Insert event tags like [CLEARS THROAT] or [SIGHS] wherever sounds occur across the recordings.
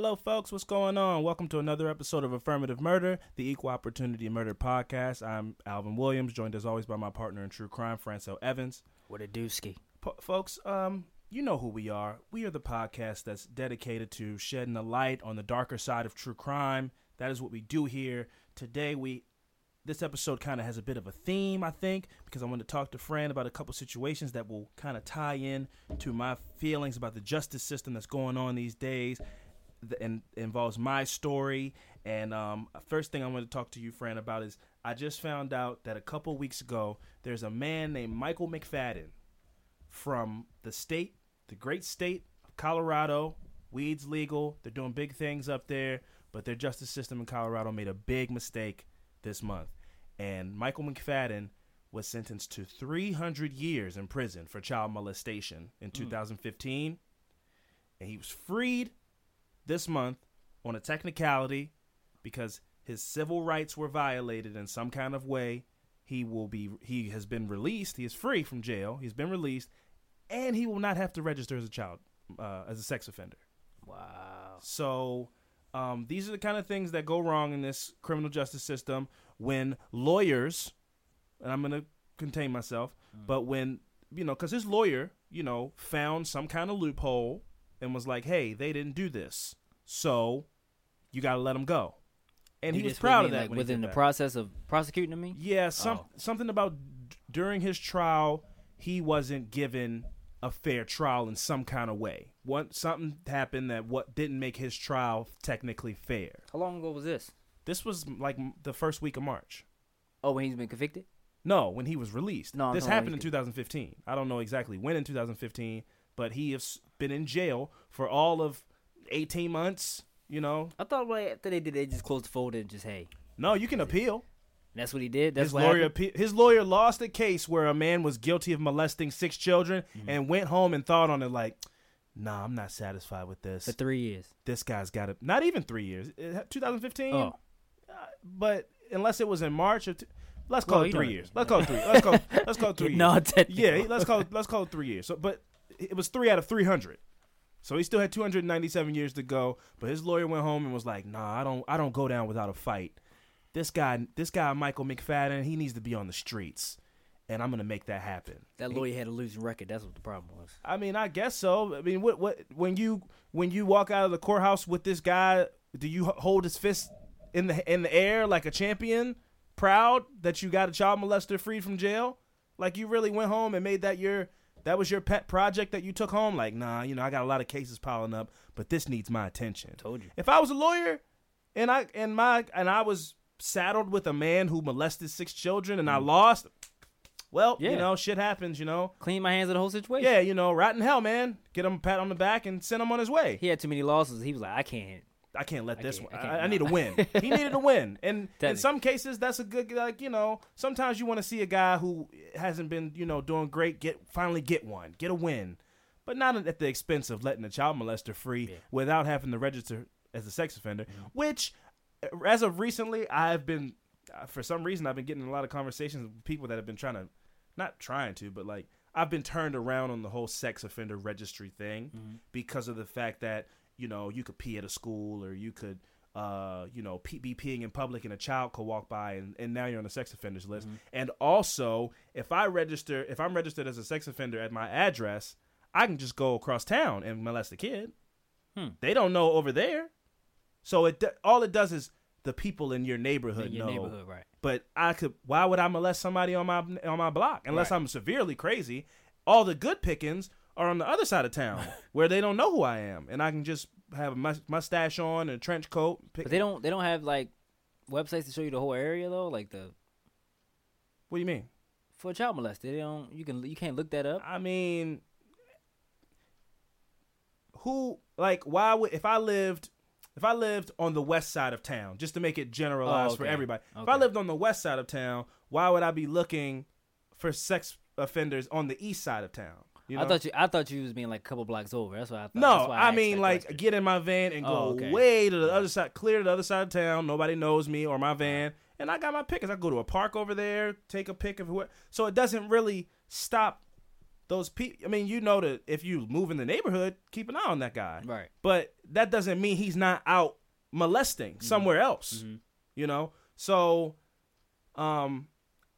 Hello, folks. What's going on? Welcome to another episode of Affirmative Murder, the Equal Opportunity Murder Podcast. I'm Alvin Williams, joined as always by my partner in true crime, Franco Evans. What a dooski. Po- folks, um, you know who we are. We are the podcast that's dedicated to shedding a light on the darker side of true crime. That is what we do here. Today, we this episode kind of has a bit of a theme, I think, because I want to talk to Fran about a couple situations that will kind of tie in to my feelings about the justice system that's going on these days and involves my story. And um, first thing I want to talk to you, Fran, about is I just found out that a couple weeks ago there's a man named Michael McFadden from the state, the great state of Colorado. Weed's legal. They're doing big things up there, but their justice system in Colorado made a big mistake this month. And Michael McFadden was sentenced to 300 years in prison for child molestation in 2015. And he was freed this month on a technicality because his civil rights were violated in some kind of way. He will be he has been released. He is free from jail. He's been released and he will not have to register as a child uh, as a sex offender. Wow. So um, these are the kind of things that go wrong in this criminal justice system when lawyers, and I'm going to contain myself, but when, you know, because his lawyer, you know, found some kind of loophole and was like, hey, they didn't do this. So you got to let him go. And You he was proud of that like, when he within the that. process of prosecuting me. Yeah, some Oh. something about d- during his trial, he wasn't given a fair trial in some kind of way. What something happened that what didn't make his trial technically fair. How long ago was this? This was like the first week of March. Oh, when he's been convicted. No, when he was released. No, this happened in 2015. I don't know exactly when in 2015, but he has been in jail for all of 18 months. You know, I thought right after they did, they just closed the folder and just hey, no, you can appeal. that's what he did. That's his what lawyer, appe- his lawyer lost a case where a man was guilty of molesting six children Mm-hmm. and went home and thought on it like, "Nah, I'm not satisfied with this. for three years. This guy's got it. not even three years, 2015. Oh, but unless it was in March of, t- let's call you it three years. Let's call it three. Let's call let's call it [LAUGHS] three. No, yeah, let's call it, let's call it three years. So, but it was three out of 300. So he still had 297 years to go. But his lawyer went home and was like, "Nah, I don't I don't go down without a fight. This guy, this guy Michael McFadden, he needs to be on the streets." And I'm gonna make that happen. that lawyer had a losing record. That's what the problem was. I mean, I guess so. I mean, what what when you when you walk out of the courthouse with this guy, do you hold his fist in the in the air like a champion, proud that you got a child molester freed from jail? Like you really went home and made that your that was your pet project that you took home? Like, nah, you know, I got a lot of cases piling up, but this needs my attention. Told you. If I was a lawyer and I and my and I was saddled with a man who molested six children and I lost, well, you Mm. Know, shit happens, you know. Clean my hands of the whole situation. Yeah, you know, rotten hell, man. Get him a pat on the back and send him on his way. He had too many losses. He was like, I can't. I can't let I this can't- one. I I, I need a win. [LAUGHS] he needed a win, and in some cases, that's a good. Like you know, sometimes you want to see a guy who hasn't been, you know, doing great get finally get one, get a win, but not at the expense of letting a child molester free Yeah. without having to register as a sex offender. Mm-hmm. Which, uh, as of recently, I've been, uh, for some reason, I've been getting a lot of conversations with people that have been trying to, not trying to, but like I've been turned around on the whole sex offender registry thing Mm-hmm. because of the fact that you know, you could pee at a school or you could, uh, you know, pee, be peeing in public and a child could walk by and, and now you're on the sex offenders list. Mm-hmm. And also, if I register, if I'm registered as a sex offender at my address, I can just go across town and molest a kid. Hmm. They don't know over there. So it all it does is the people in your neighborhood In your know. neighborhood, right? But I could. Why would I molest somebody on my on my block unless Right. I'm severely crazy? All the good pickings are on the other side of town [LAUGHS] where they don't know who I am, and I can just have a mustache on and a trench coat. Pick, But they don't they don't have like websites to show you the whole area though, like the what do you mean? for child molested. They don't you can you can't look that up. I mean, who like why would if I lived if I lived on the west side of town, just to make it generalized Oh, for okay. everybody. If I lived on the west side of town, why would I be looking for sex offenders on the east side of town? You know? I thought you I thought you was being like a couple blocks over. That's what I thought. No, that's why I, asked mean like question. get in my van and go Oh, okay. way to the other side, clear to the other side of town. Nobody knows me or my van, and I got my pickers. I go to a park over there, take a pic of who. So it doesn't really stop those people. I mean, you know that if you move in the neighborhood, keep an eye on that guy. Right. But that doesn't mean he's not out molesting Mm-hmm. somewhere else. You know. So, um,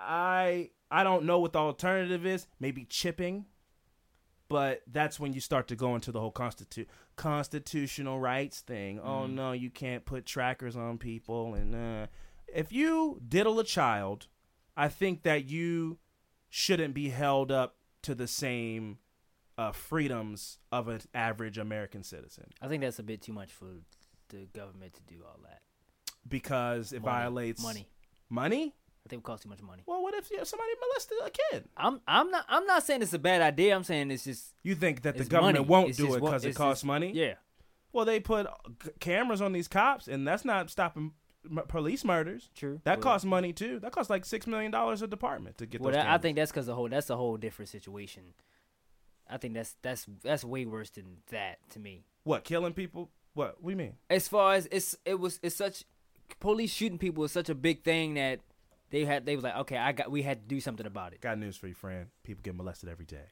I I don't know what the alternative is. Maybe chipping but that's when you start to go into the whole constitu- constitutional rights thing. Oh Mm-hmm. no, you can't put trackers on people, and uh, if you diddle a child, I think that you shouldn't be held up to the same uh, freedoms of an average American citizen I think that's a bit too much for the government to do all that. because it Money. violates money. Money? I think it would cost too much money. Well, what if somebody molested a kid? I'm I'm not I'm not saying it's a bad idea. I'm saying it's just You think that the government money. won't It's do it because it costs just- money? yeah. Well, they put cameras on these cops, and that's not stopping m- police murders. True. That But- costs money too. That costs like six million dollars a department to get Well, those. that, I think that's because the whole that's a whole different situation. I think that's that's that's way worse than that to me. what killing people. What? What do you mean? As far as it's it was it's such police shooting people is such a big thing that they had they was like okay I got we had to do something about it. Got news for you, friend. People get molested every day.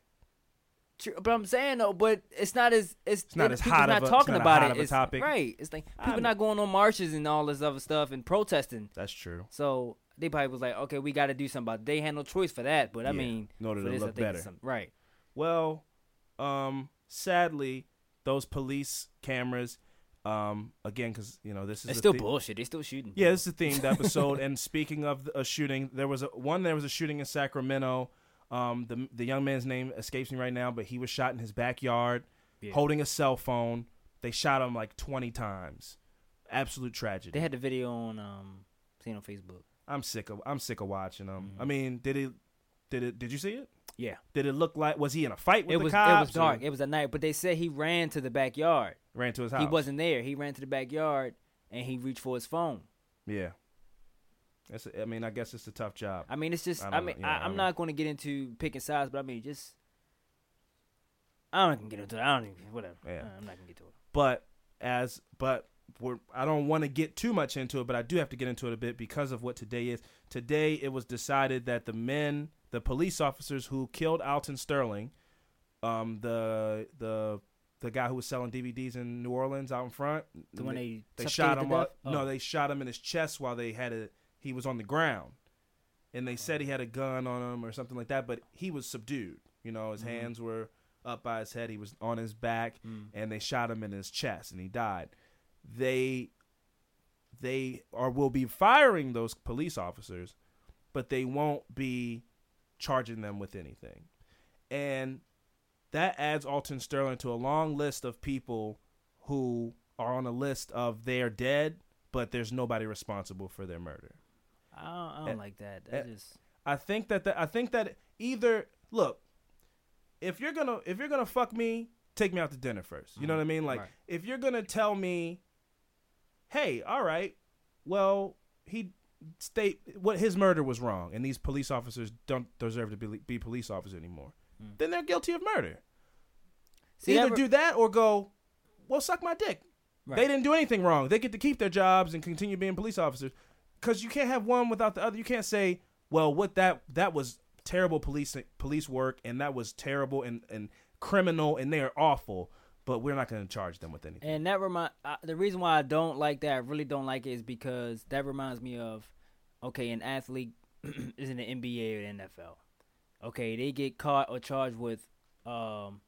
True, but I'm saying though, but it's not as it's, not it- as hot not a- talking it's not about it. It's, topic. right? It's like I people mean- not going on marches and all this other stuff and protesting. That's true. So they probably was like, okay, we got to do something about. It. They had no choice for that. But I Yeah, mean, in order to this, look better. right? Well, um, sadly, those police cameras, um, again, because you know this is It's still the- bullshit. They still shooting. Yeah, this is a themed episode. and speaking of a shooting, there was a one. There was a shooting in Sacramento. Um, the the young man's name escapes me right now, but he was shot in his backyard, Yeah. holding a cell phone. They shot him like twenty times. Absolute tragedy. They had the video on um, seen on Facebook. I'm sick of I'm sick of watching them. Mhm. I mean, did it? Did it? Did you see it? Yeah, Did it look like? Was he in a fight with it the was cops? it was or dark. It was at night, but they said he ran to the backyard. Ran to his house. He wasn't there. He ran to the backyard and he reached for his phone. Yeah. That's. A, I mean, I guess it's a tough job. I mean, it's just. I I, mean, know, I, mean- not going to get into picking sides, but I mean, just. I don't even get into it. I don't even. Whatever. Yeah. I'm not gonna get to it. but as but we're I don't want to get too much into it, but I do have to get into it a bit because of what today is. Today it was decided that the men, the police officers who killed Alton Sterling, um, the the the guy who was selling DVDs in New Orleans out in front, The one they they shot him up. No, Oh. they shot him in his chest while they had a he was on the ground, and they said he had a gun on him or something like that, but he was subdued. You know, his Mhm. hands were up by his head. He was on his back, Mm. and they shot him in his chest, and he died. They they are will be firing those police officers, but they won't be charging them with anything, and that adds Alton Sterling to a long list of people who are on a list of they're dead, but there's nobody responsible for their murder. I don't, I don't Eh, like that. eh, That just. I think that the, I think that either look, if you're gonna if you're gonna fuck me, take me out to dinner first. You know what I mean? Like Right. if you're gonna tell me, hey, all right, well he state what his murder was wrong, and these police officers don't deserve to be, be police officers anymore, Hmm. then they're guilty of murder. See, Either that- do that or go, well, suck my dick. Right. They didn't do anything wrong. They get to keep their jobs and continue being police officers. Because you can't have one without the other. You can't say, well, what that that was terrible police police work, and that was terrible and, and criminal, and they are awful. but we're not going to charge them with anything. And that remind uh, the reason why I don't like that, I really don't like it, is because that reminds me of, okay, an athlete [CLEARS THROAT] is in the NBA or the NFL. Okay, they get caught or charged with, um,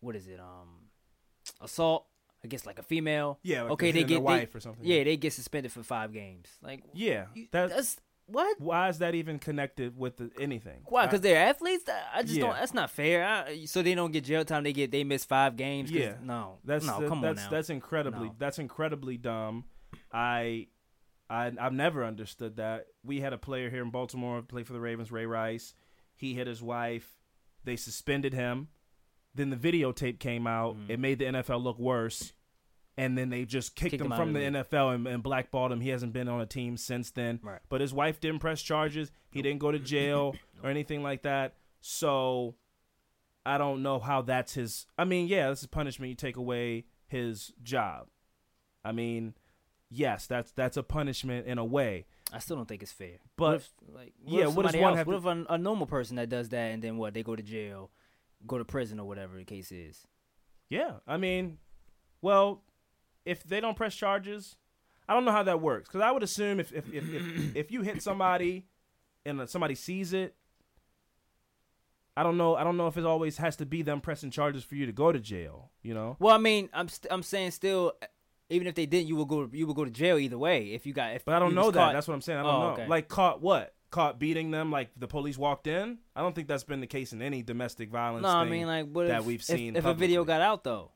what is it, um, assault against like a female. yeah, like okay, they get wife they, or something. Yeah, they get suspended for five games. Like, yeah. you- That, that's what? why is that even connected with the, anything? Why? Because they're athletes. I just Yeah. don't. That's not fair. I, so they don't get jail time. They get they miss five games. Yeah. no, That's no. that- come that's on now. that's incredibly No. that's incredibly dumb. I I I've never understood that. We had a player here in Baltimore play for the Ravens, Ray Rice. He hit his wife. They suspended him. Then the videotape came out. Mhm. It made the NFL look worse. And then they just kicked, Kicked him him from the league. NFL and, and blackballed him. He hasn't been on a team since then. Right. But his wife didn't press charges. He didn't go to jail [LAUGHS] or anything like that. So I don't know how that's his. I mean, yeah, this is punishment. You take away his job. I mean, yes, that's that's a punishment in a way. I still don't think it's fair. But- what if, like, what yeah, if what does somebody one else- What if a, a normal person that does that and then what? They go to jail, go to prison or whatever the case is. Yeah, I mean, well, if they don't press charges, I don't know how that works. Because I would assume if if if, if, [COUGHS] if you hit somebody and somebody sees it, I don't know. I don't know if it always has to be them pressing charges for you to go to jail. You know. Well, I mean, I'm st- I'm saying still, even if they didn't, you will go you will go to jail either way if you got. If But I don't know that. caught- That's what I'm saying. I don't Oh, know. okay. Like caught what? Caught beating them like the police walked in? I don't think that's been the case in any domestic violence. no, I mean like what that if, we've seen if, a video got out though.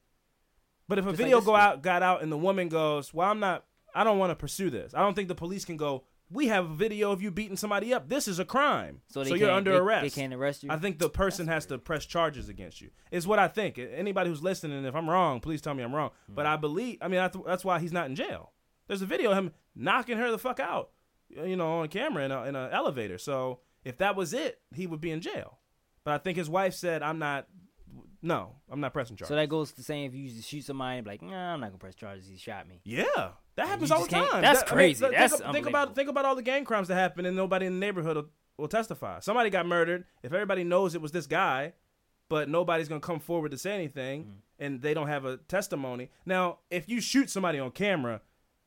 But if a Just like video this go out got out and the woman goes, "Well, I'm not. I don't want to pursue this. I don't think the police can go. We have a video of you beating somebody up. This is a crime. So, they you're under they, arrest. They can't arrest you. I think the person has to press charges against you. Is what I think. Anybody who's listening, if I'm wrong, please tell me I'm wrong. But Mm-hmm. I believe. I mean, that's, that's why he's not in jail. There's a video of him knocking her the fuck out. You know, on camera in a in an elevator. So if that was it, he would be in jail. But I think his wife said, "I'm not. No, I'm not pressing charges." so that goes to saying if you shoot somebody, and be like, nah, I'm not gonna press charges. He shot me. Yeah, that happens all the time. that's That- I mean, crazy. think, That's think, think about think about all the gang crimes that happen, and nobody in the neighborhood will, will testify. Somebody got murdered. If everybody knows it was this guy, but nobody's gonna come forward to say anything, Mm. and they don't have a testimony. Now, if you shoot somebody on camera,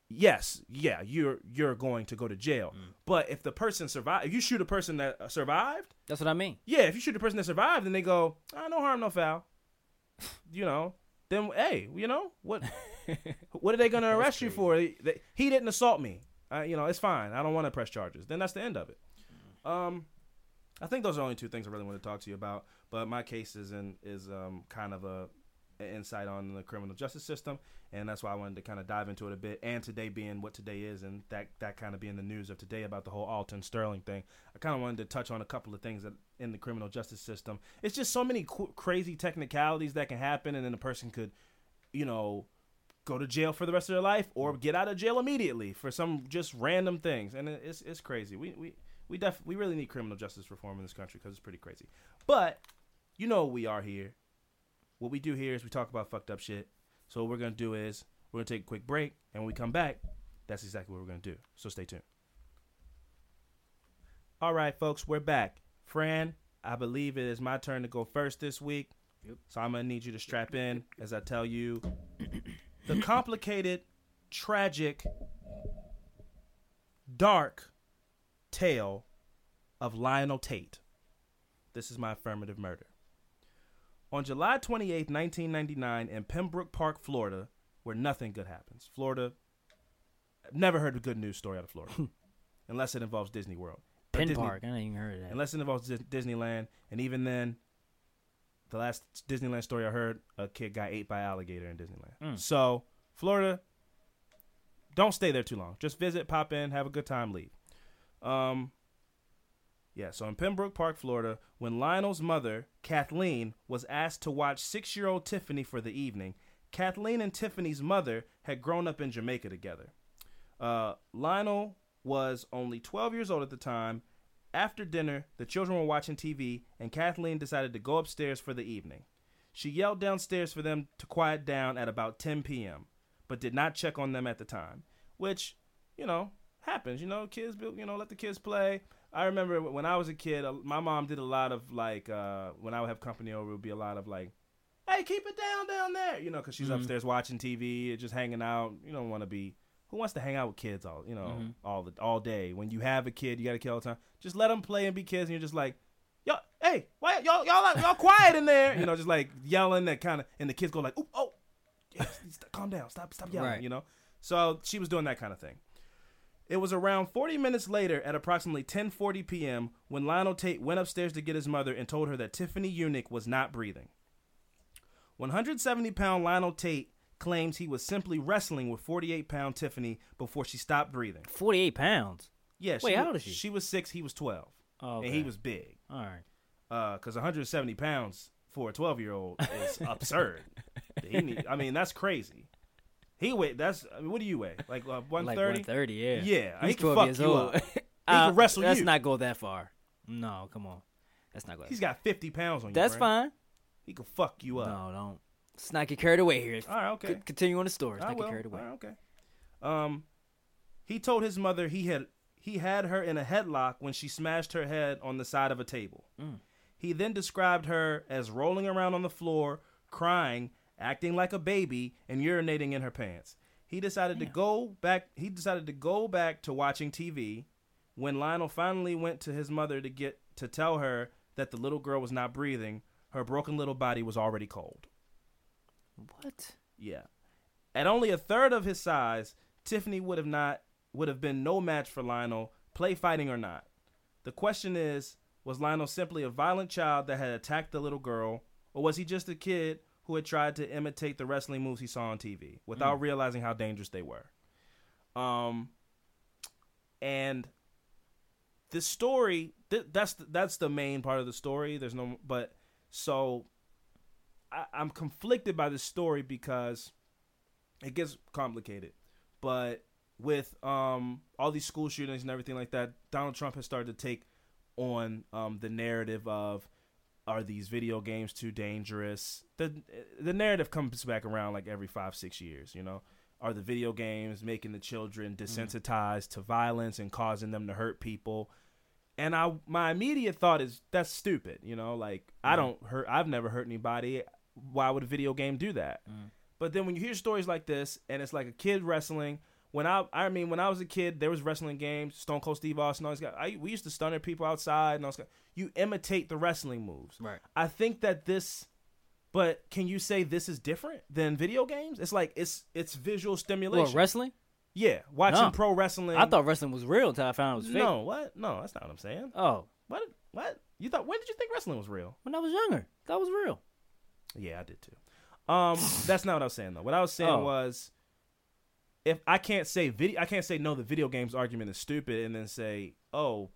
yes, yeah, you're you're going to go to jail. Mm. But if the person survived, if you shoot a person that uh, survived, That's what I mean. yeah, if you shoot a person that survived and they go, ah, no harm, no foul, [LAUGHS] you know, then hey, you know what? [LAUGHS] [LAUGHS] what are they going to arrest you for? They- He didn't assault me. Uh, you know, it's fine. I don't want to press charges. Then that's the end of it. Um, I think those are only two things I really want to talk to you about. But my case is in is um kind of a an insight on the criminal justice system, and that's why I wanted to kind of dive into it a bit. And today being what today is, and that that kind of being the news of today about the whole Alton Sterling thing, I kind of wanted to touch on a couple of things that in the criminal justice system. It's just so many qu- crazy technicalities that can happen, and then a person could, you know, go to jail for the rest of their life or mm. get out of jail immediately for some just random things, and it's it's crazy. We we we def we really need criminal justice reform in this country because it's pretty crazy. But you know we are here. What we do here is we talk about fucked up shit. So what we're gonna do is we're gonna take a quick break, and when we come back, that's exactly what we're gonna do. So stay tuned. All right, folks, we're back. Fran, I believe it is my turn to go first this week. Yep. So I'm gonna need you to strap in as I tell you [CLEARS THROAT] the complicated, tragic, dark tale of Lionel Tate. This is my affirmative murder. On July 28, 1999, in Pembroke Park, Florida, where nothing good happens. Florida, I've never heard a good news story out of Florida, [LAUGHS] unless it involves Disney World. Penn Disney- Park. I ain't even heard of that. Unless it involves Disneyland, and even then, the last Disneyland story I heard, a kid got ate by alligator in Disneyland. Mm. So, Florida, don't stay there too long. Just visit, pop in, have a good time, leave. Um, yeah. So in Pembroke Park, Florida, when Lionel's mother, Kathleen, was asked to watch six-year-old Tiffany for the evening, Kathleen and Tiffany's mother had grown up in Jamaica together. Uh, Lionel was only 12 years old at the time. After dinner, the children were watching TV, and Kathleen decided to go upstairs for the evening. She yelled downstairs for them to quiet down at about 10 p.m., but did not check on them at the time, which, you know, happens. You know, kids, you know, let the kids play. I remember when I was a kid, my mom did a lot of like, uh, when I would have company over, it would be a lot of like hey, keep it down down there, you know, because she's Mhm. upstairs watching TV, and just hanging out. You don't want to be. Who wants to hang out with kids all you know Mhm. all the all day? When you have a kid, you got a kid all the time. Just let them play and be kids, and you're just like, yo, hey, why y'all y'all y'all quiet in there? You know, just like yelling that kind of, and the kids go like, oh, yeah, calm down, stop stop yelling, Right. you know. So she was doing that kind of thing. It was around 40 minutes later at approximately 10:40 p.m. when Lionel Tate went upstairs to get his mother and told her that Tiffany Eunick was not breathing. 170-pound Lionel Tate claims he was simply wrestling with 48-pound Tiffany before she stopped breathing. Forty eight pounds. Yeah, Wait, she, how old is she? She was 6, he was 12. Oh, And he was big. all right. Uh cuz 170 pounds for a 12-year-old is [LAUGHS] absurd. He need, I mean, that's crazy. He weigh that's I mean, what do you weigh? Like uh, 130? Like one thirty. Yeah. Yeah, he can twelve fuck years you old. up. [LAUGHS] can wrestle Let's you. not go that far. No, come on. That's not go. He's got 50 pounds on you. That's Brent. fine. He can fuck you up. No, don't. Let's not get carried away here. All right, okay. C- continue on the story. Let's I not get carried away. All right, okay. Um, he told his mother he had he had her in a headlock when she smashed her head on the side of a table. Mm. He then described her as rolling around on the floor, crying, acting like a baby, and urinating in her pants. He decided to go back. He decided to go back to watching TV. When Lionel finally went to his mother to get to tell her that the little girl was not breathing, her broken little body was already cold. What? Yeah. At only a third of his size, Tiffany would have not would have been no match for Lionel, play fighting or not. The question is, was Lionel simply a violent child that had attacked the little girl, or was he just a kid who had tried to imitate the wrestling moves he saw on TV without realizing how dangerous they were? Um and the story th- that's that's the main part of the story. There's no but so I'm conflicted by this story because it gets complicated. But with um all these school shootings and everything like that, Donald Trump has started to take on um the narrative of are these video games too dangerous? The the narrative comes back around like every five six years. You know, are the video games making the children desensitized to violence and causing them to hurt people? And I my immediate thought is that's stupid. You know, like I don't hurt. I've never hurt anybody. Why would a video game do that? Mm. But then when you hear stories like this, and it's like a kid wrestling. When I, I mean, when I was a kid, there was wrestling games. Stone Cold Steve Austin, all these guys. I, we used to stunner people outside, and all this guys. You imitate the wrestling moves. Right. I think that this, but can you say this is different than video games? It's like it's it's visual stimulation. What wrestling? yeah, watching No. pro wrestling. I thought wrestling was real until I found it was fake. no, what? No, that's not what I'm saying. Oh, What? What? You thought? When did you think wrestling was real? when I was younger, that was real. Yeah, I did too. Um, [LAUGHS] that's not what I was saying though. What I was saying Oh. was, if I can't say video, I can't say no. The video games argument is stupid, and then say, oh,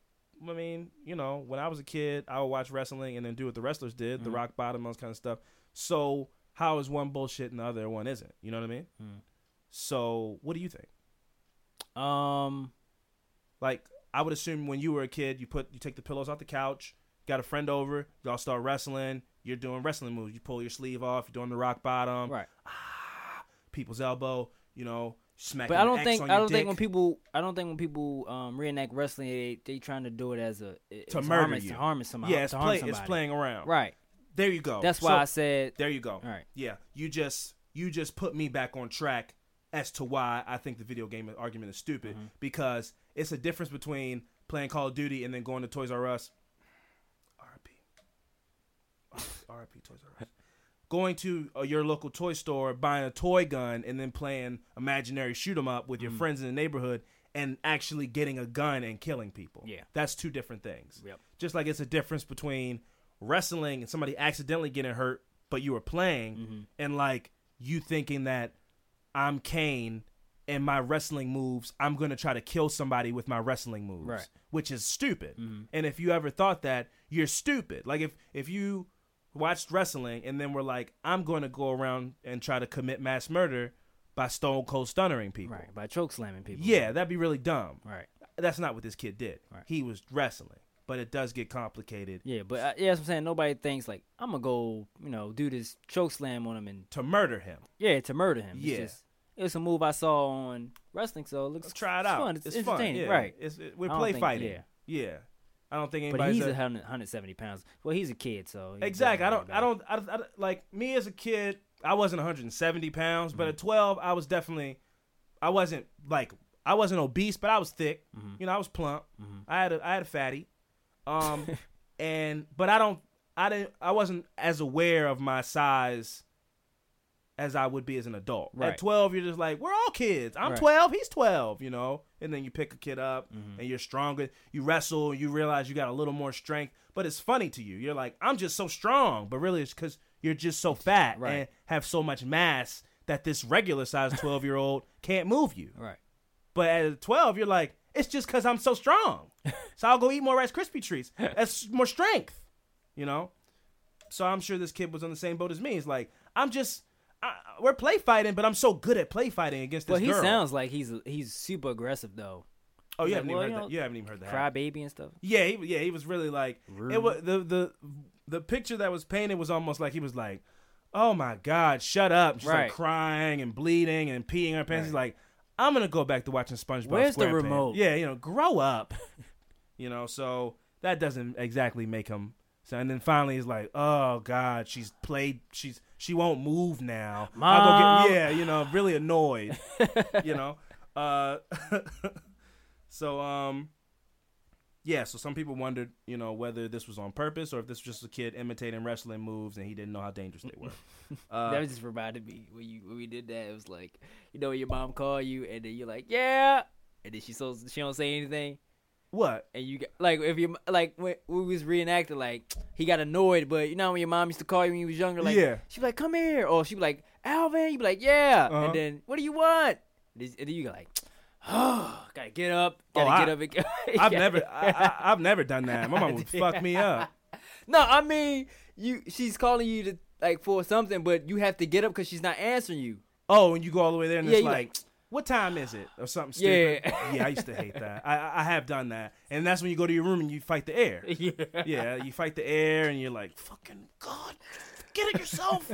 I mean, you know, when I was a kid, I would watch wrestling and then do what the wrestlers did, the Mhm. rock bottom, those kind of stuff. So how is one bullshit and the other one isn't? You know what I mean? Mm. So what do you think? Um, Like, I would assume when you were a kid, you put you take the pillows off the couch, got a friend over, y'all start wrestling. You're doing wrestling moves. You pull your sleeve off. You're doing the rock bottom. right. people's elbow, you know, smacking. But I don't think I don't think when people I don't think when people um reenact wrestling they they trying to do it as a it's To murder harming, you. to harming somebody. yeah, it's to harm play, it's playing around. Right. There you go. That's why So, I said there you go. all right. Yeah, you just you just put me back on track as to why I think the video game argument is stupid Mm-hmm. because it's a difference between playing Call of Duty and then going to Toys R Us. [LAUGHS] RP Toys R Us. Going to uh, your local toy store, buying a toy gun, and then playing imaginary shoot 'em up with your Mm. friends in the neighborhood, and actually getting a gun and killing people. Yeah. that's two different things. Yep. Just like it's a difference between wrestling and somebody accidentally getting hurt, but you were playing, Mm-hmm. and like you thinking that I'm Kane and my wrestling moves, I'm gonna try to kill somebody with my wrestling moves, Right. which is stupid. Mhm. And if you ever thought that, you're stupid. Like if if you watched wrestling and then were like, I'm going to go around and try to commit mass murder by stone cold stunnering people. Right. By choke slamming people. Yeah, that'd be really dumb. Right. That's not what this kid did. Right. He was wrestling, but it does get complicated Yeah, but uh, yeah, I'm saying. Nobody thinks like I'm gonna go, you know, do this choke slam on him and to murder him. yeah, to murder him. It's Yeah. just- it was a move I saw on wrestling, so it looks Let's try it it's out. Fun. It's, It's, entertaining, fun. Yeah. right? It's, it, we're play think- fighting. yeah. yeah. I don't think But he's a- a 100, 170 pounds. Well, he's a kid, so exactly. I don't. I don't. I, don't- I don't- like me as a kid. I wasn't 170 pounds, but at mm-hmm. 12, I was definitely. I wasn't like I wasn't obese, but I was thick. Mm-hmm. You know, I was plump. Mm-hmm. I had a I had a fatty. Um, [LAUGHS] and but I don't. I didn't. I wasn't as aware of my size as I would be as an adult. Right. At 12, you're just like, we're all kids. I'm Right. 12, he's 12, you know? And then you pick a kid up Mm-hmm. and you're stronger. You wrestle, you realize you got a little more strength, but it's funny to you. You're like, I'm just so strong, but really it's because you're just so fat Right. and have so much mass that this regular size 12 year old [LAUGHS] can't move you. Right. But at 12, you're like, it's just because I'm so strong. [LAUGHS] so I'll go eat more Rice Krispie treats. That's more strength, you know? So I'm sure this kid was on the same boat as me. It's like, I'm just, I, we're play fighting, but I'm so good at play fighting against this Well, he girl. sounds like he's he's super aggressive though. oh, you he's haven't, like, well, even you heard know, that. you haven't even heard that. Cry baby and stuff. Yeah, he, yeah, he was really like Rude. it was the the the picture that was painted was almost like he was like, "Oh my god, shut up!" She's Right. like crying and bleeding and peeing her pants. He's like, "I'm gonna go back to watching SpongeBob." Where's the SquarePants." remote? Yeah, you know, grow up. [LAUGHS] you know, so that doesn't exactly make him. So and then finally he's like, "Oh god, she's played. She's she won't move now." Mom. go get, yeah, you know, really annoyed. you know, [LAUGHS] uh, [LAUGHS] so um. Yeah, so some people wondered, you know, whether this was on purpose or if this was just a kid imitating wrestling moves and he didn't know how dangerous they were. [LAUGHS] Uh, that just reminded me when you when we did that. It was like you know your mom called you and then you're like yeah, and then she so she don't say anything. What? And you get, like if you like when we was reenacting like he got annoyed, but you know when your mom used to call you when you was younger, like Yeah. she be like come here, or she be like Alvin, you'd be like yeah, Uh-huh. and then what do you want? And then you go like [SIGHS] oh gotta get up, gotta Oh, get I- up. And go. [LAUGHS] I've never, I, I, I've never done that. My mom would [LAUGHS] fuck me up. No, I mean you. She's calling you to like for something, but you have to get up because she's not answering you. Oh, and you go all the way there and Yeah, it's you like, what time is it or something stupid? Yeah. yeah, I used to hate that. I, I- have done that, and that's when you go to your room and you fight the air. [LAUGHS] yeah. Yeah, you fight the air and you're like, fucking God, get it yourself.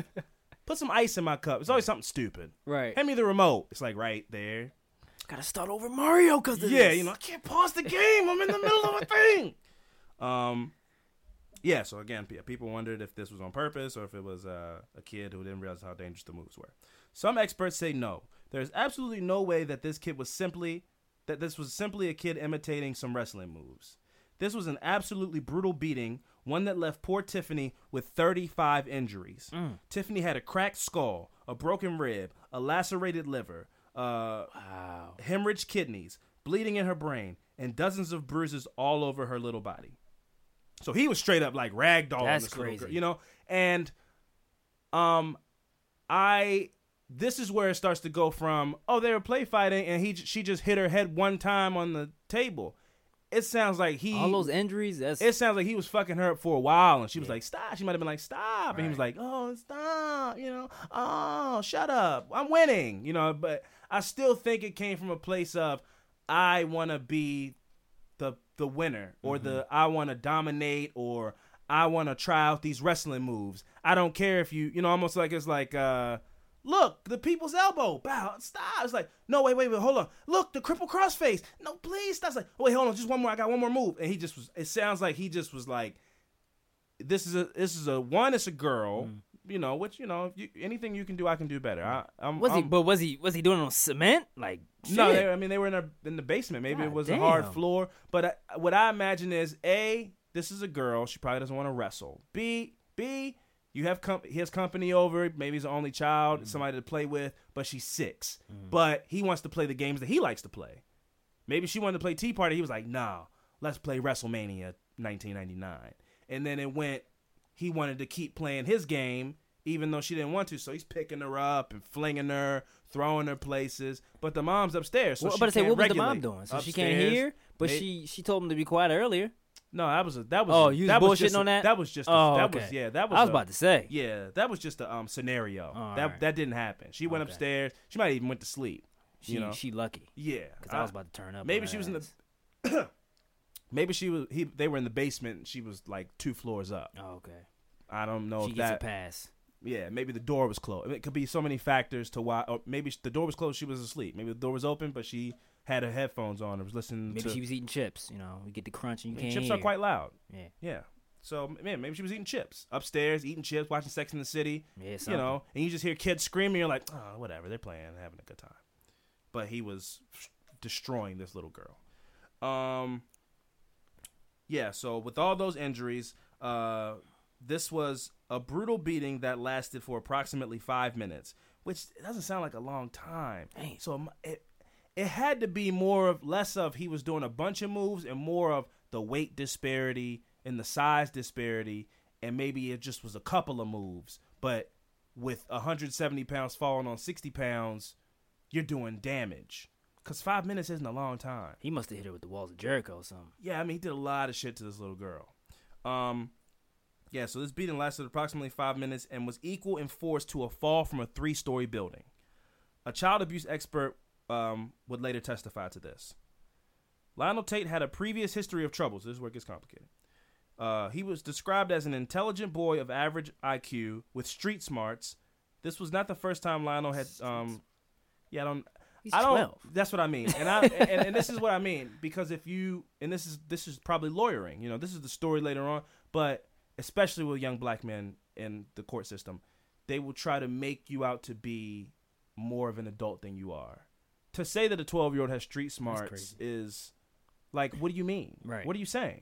Put some ice in my cup. It's always something stupid. Right. Hand me the remote. It's like right there. Gotta start over Mario because Yeah, you know, I can't pause the game. I'm in the middle of a thing. Um, yeah. So again, people wondered if this was on purpose or if it was uh, a kid who didn't realize how dangerous the moves were. Some experts say no. There's absolutely no way that this kid was simply that this was simply a kid imitating some wrestling moves. This was an absolutely brutal beating, one that left poor Tiffany with 35 injuries. Tiffany had a cracked skull, a broken rib, a lacerated liver, uh, Wow. hemorrhaged kidneys, bleeding in her brain, and dozens of bruises all over her little body. So he was straight up like ragdoll. That's little girl, crazy. you know. And um, I this is where it starts to go from oh they were play fighting and he she just hit her head one time on the table. It sounds like he All those injuries. That's it sounds like he was fucking her up for a while, and she was like, "Stop." She might have been like, "Stop," and he was like, "Oh, stop," you know, "Oh, shut up, I'm winning," you know. But I still think it came from a place of I want to be the the winner, or the I want to dominate, or I want to try out these wrestling moves. I don't care if you, you know, almost like it's like, uh, look, the people's elbow, bow, stop. It's like, no, wait, wait, wait, hold on. Look, the crippler crossface. No, please, stop. It's like, wait, hold on, just one more. I got one more move, and he just was. It sounds like he just was like, this is a, this is a one. It's a girl, mm. you know, which you know, you, anything you can do, I can do better. I, I'm, was he? I'm- But was he? Was he doing it on cement? Like no, they, I mean they were in a, in the basement. Maybe it God was a hard floor. But I, what I imagine is a this is a girl. She probably doesn't want to wrestle. B B you have com- he has company over. Maybe he's the only child, Mm. somebody to play with. But she's 6 But he wants to play the games that he likes to play. Maybe she wanted to play Tea Party. He was like, "No, let's play WrestleMania 1999." And then it went. He wanted to keep playing his game, even though she didn't want to. So he's picking her up and flinging her, throwing her places. But the mom's upstairs, so Well, she but I say, can't what was the mom doing? So she can't hear, but they- she she told him to be quiet earlier. No, that was a, that was. Oh, you that was just bullshitting a- on that? That was just. A, Oh, that okay. was yeah. That was. I was a- about to say. Yeah, that was just a um scenario. All that right. that didn't happen. She went Okay. upstairs. She might even went to sleep. She you know. she lucky yeah, because I was about to turn up. maybe she was in the- [COUGHS] Maybe she was. He. They were in the basement. and She was like two floors up. Oh, okay. I don't know she if that. a pass. Yeah, maybe the door was closed. It could be so many factors to why. Or maybe the door was closed. She was asleep. Maybe the door was open, but she had her headphones on and was listening Maybe to she was eating chips. You know, you get the crunch and you I mean, can't chips hear. are quite loud. Yeah. Yeah. So man, maybe she was eating chips upstairs, eating chips, watching Sex in the City. Yeah, You know, and you just hear kids screaming. You're like, oh, whatever, they're playing, having a good time. But he was destroying this little girl. Um. Yeah. So with all those injuries, uh, this was a brutal beating that lasted for approximately five minutes, which doesn't sound like a long time. Dang. So it it had to be more of less of he was doing a bunch of moves and more of the weight disparity and the size disparity, and maybe it just was a couple of moves. But with 170 pounds falling on 60 pounds, you're doing damage. Cause five minutes isn't a long time. He must have hit her with the walls of Jericho or something. Yeah, I mean, he did a lot of shit to this little girl. Um, yeah, so this beating lasted approximately five minutes and was equal in force to a fall from a three story building. A child abuse expert um, would later testify to this. Lionel Tate had a previous history of troubles. This is where it gets complicated. Uh, he was described as an intelligent boy of average IQ with street smarts. This was not the first time Lionel had. Um, yeah, I don't. He's I don't. 12. That's what I mean, and I and, and this is what I mean because if you and this is this is probably lawyering. You know, this is the story later on, but especially with young black men in the court system, they will try to make you out to be more of an adult than you are. To say that a twelve year old has street smarts is like, what do you mean? Right. What are you saying?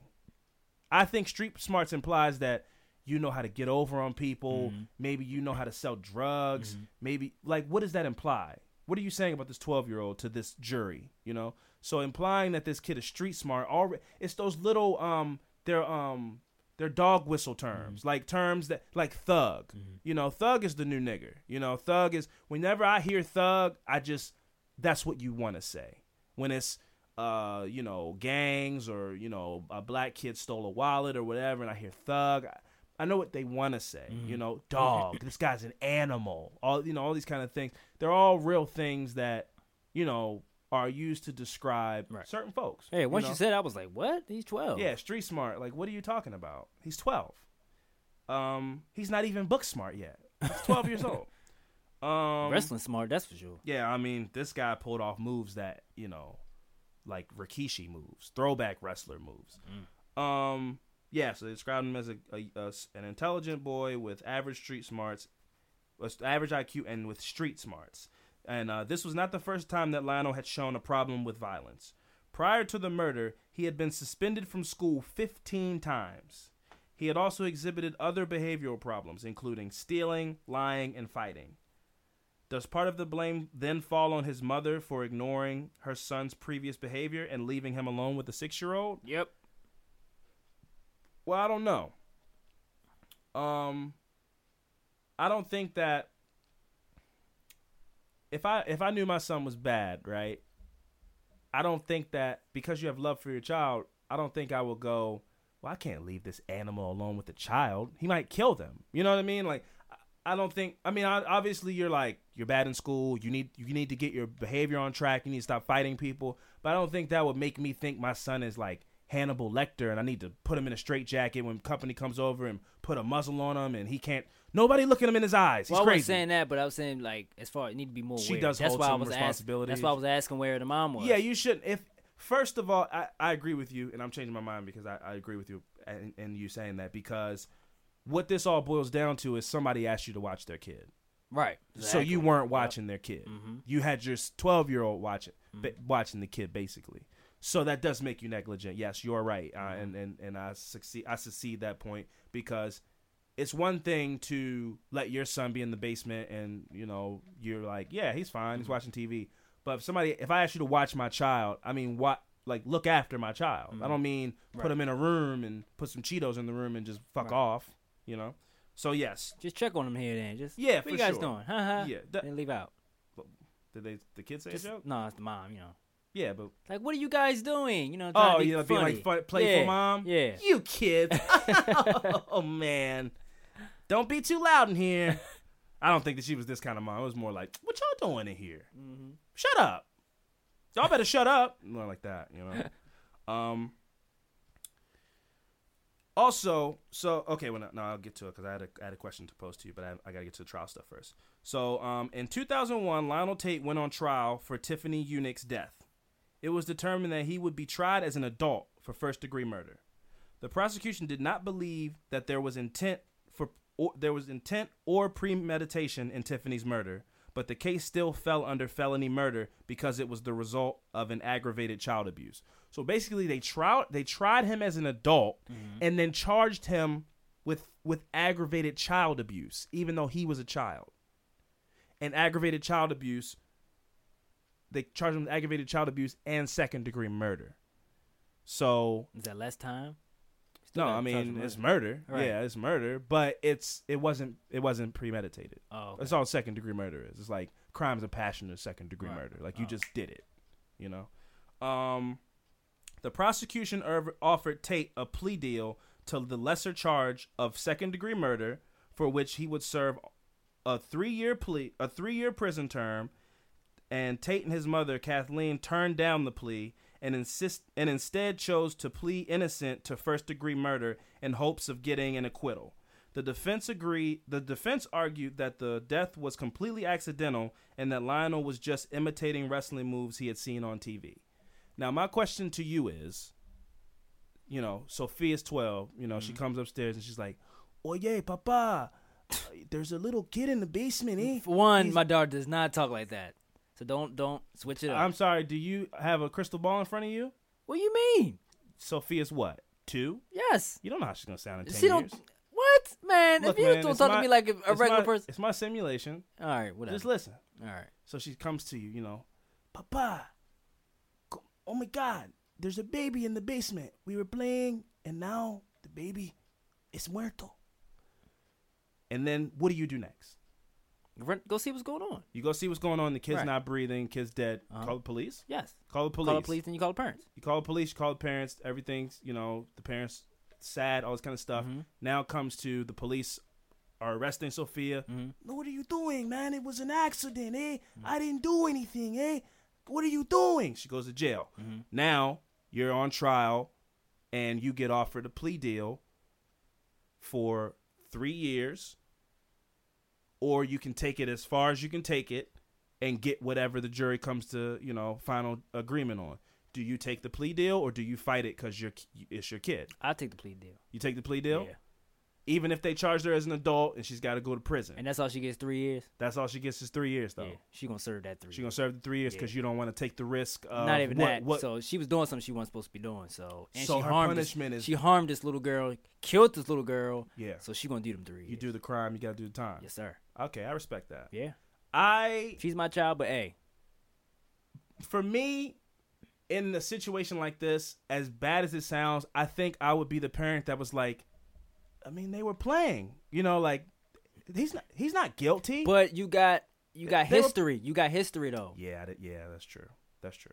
I think street smarts implies that you know how to get over on people. Mhm. Maybe you know how to sell drugs. Mhm. Maybe like what does that imply? What are you saying about this 12 year old to this jury? You know, so implying that this kid is street smart. Already, it's those little um, they're um, they're dog whistle terms, like terms that like thug. You know, thug is the new nigger. You know, thug is whenever I hear thug, I just that's what you want to say. When it's uh you know gangs or you know a black kid stole a wallet or whatever and i hear thug i, I know what they want to say you know dog this guy's an animal. All you know all these kind of things. They're all real things that you know are used to describe Right. certain folks Hey, once know? you said, I was like, "What? He's 12." yeah street smart. Like what are you talking about? He's 12 um he's not even book smart yet. He's 12 years [LAUGHS] old um wrestling smart. That's for sure. yeah, I mean, this guy pulled off moves that you know, like Rikishi moves, throwback wrestler moves. Um, yeah, so they described him as a, a- a an intelligent boy with average street smarts, with average IQ, and with street smarts. And uh, this was not the first time that Lionel had shown a problem with violence. Prior to the murder, he had been suspended from school 15 times. He had also exhibited other behavioral problems, including stealing, lying, and fighting. Does part of the blame then fall on his mother for ignoring her son's previous behavior and leaving him alone with the six year old? Yep. Well, I don't know. Um, I don't think that if I if I knew my son was bad, right? I don't think that because you have love for your child, I don't think I will go. Well, I can't leave this animal alone with the child. He might kill them. You know what I mean? Like, I- don't think. I mean, obviously, you're like you're bad in school. You need you need to get your behavior on track. You need to stop fighting people. But I don't think that would make me think my son is like Hannibal Lecter, and I need to put him in a straitjacket when company comes over and put a muzzle on him, and he can't. Nobody looking him in his eyes. He's well, I wasn't crazy. saying that, but I was saying like as far it need to be more. She aware. does that's hold why I was asking. responsibilities. That's why I was asking where the mom was. Yeah, you shouldn't. If first of all, I, I agree with you, and I'm changing my mind because I, I agree with you and, and you saying that because what this all boils down to is somebody asked you to watch their kid, right. so you weren't watching their kid. Mhm. You had your 12 year old watching Mm-hmm. watching the kid basically. So that does make you negligent. Yes, you're right, uh, Mm-hmm. and and and I succeed. I succeed that point because it's one thing to let your son be in the basement and you know you're like, yeah, he's fine, Mm-hmm. he's watching TV. But if somebody, if I ask you to watch my child, I mean, what like look after my child. Mm-hmm. I don't mean put him in a room and put some Cheetos in the room and just fuck Right. off. You know. So yes, Just check on them here then. Just Yeah, what for you guys sure. doing? Yeah, that- and leave out. did they the kids say Just, a joke? no, it's the mom. You know, Yeah, but like what are you guys doing? You know, Oh, you know, being like fun, playful yeah. mom. Yeah. You kids. [LAUGHS] [LAUGHS] oh man, don't be too loud in here. I don't think that she was this kind of mom. It was more like, what y'all doing in here? Mm-hmm. Shut up. Y'all better shut up. More like that, you know. [LAUGHS] um. Also, so okay, well, no, no, I'll get to it because I had had a question to pose to you, but I, I got to get to the trial stuff first. So, um, in 2001, Lionel Tate went on trial for Tiffany Eunick's death. it was determined that he would be tried as an adult for first degree murder. The prosecution did not believe that there was intent for or, there was intent or premeditation in Tiffany's murder, but the case still fell under felony murder because it was the result of an aggravated child abuse. So basically, they tried they tried him as an adult and then charged him with with aggravated child abuse, even though he was a child. And aggravated child abuse, they charged him with aggravated child abuse and second degree murder. So Is that less time? Still no, I mean him it's murder. murder. Right. Yeah, it's murder, but it's it wasn't it wasn't premeditated. Oh, okay. That's all second degree murder is. It's like crimes of passion or second degree Right. murder. Like you Oh. just did it, you know. Um, the prosecution er- offered Tate a plea deal to the lesser charge of second degree murder, for which he would serve a three year plea, a three year prison term. And Tate and his mother Kathleen turned down the plea and insist and instead chose to plead innocent to first degree murder in hopes of getting an acquittal. The defense agreed. The defense argued that the death was completely accidental and that Lionel was just imitating wrestling moves he had seen on TV. Now, my question to you is, you know, Sophia's twelve. You know, she comes upstairs and she's like, "Oye, papa, there's a little kid in the basement, eh?" For one, He's- my daughter does not talk like that. So don't don't switch it up. I'm sorry. Do you have a crystal ball in front of you? what do you mean? Sophia's what? Two? Yes. You don't know how she's gonna sound in ten She years. don't. What man? Look, if you man, don't talk my- to me like a, a regular my- person, It's my simulation. all right, whatever. Just listen. all right. So she comes to you, you know, Papa, oh my God, there's a baby in the basement. We were playing, and now the baby is muerto. And then what do you do next? Run, go see what's going on. You go see what's going on. The kid's Right. not breathing. Kid's dead. Uh-huh. Call the police. Yes. Call the police. Call the police and you call the parents. You call the police. You call the parents. Everything's you know the parents sad. All this kind of stuff. Mhm. Now it comes to the police are arresting Sophia. Mhm. What are you doing, man? It was an accident, eh? Mm-hmm. I didn't do anything, eh? What are you doing? She goes to jail. Mm-hmm. Now you're on trial, and you get offered a plea deal for three years, or you can take it as far as you can take it and get whatever the jury comes to, you know, final agreement on. Do you take the plea deal or do you fight it because you're it's your kid? I'll take the plea deal. You take the plea deal, Yeah. Even if they charged her as an adult and she's got to go to prison. And that's all she gets three years. That's all she gets is three years, though. Yeah. She gonna serve that three. She gonna serve the three years because Yeah. you don't want to take the risk. Of Not even what, that. What, So she was doing something she wasn't supposed to be doing. So and So she her harmed punishment this, is- she harmed this little girl, killed this little girl. yeah, So she gonna do them three. you years. do the crime, you gotta do the time. Yes, sir. Okay, I respect that. Yeah. I, She's my child, but hey, for me, in a situation like this, as bad as it sounds, I think I would be the parent that was like, I mean, they were playing, you know, like he's not, he's not guilty. but you got you got They were- history. You got history though. yeah, yeah, that's true. That's true.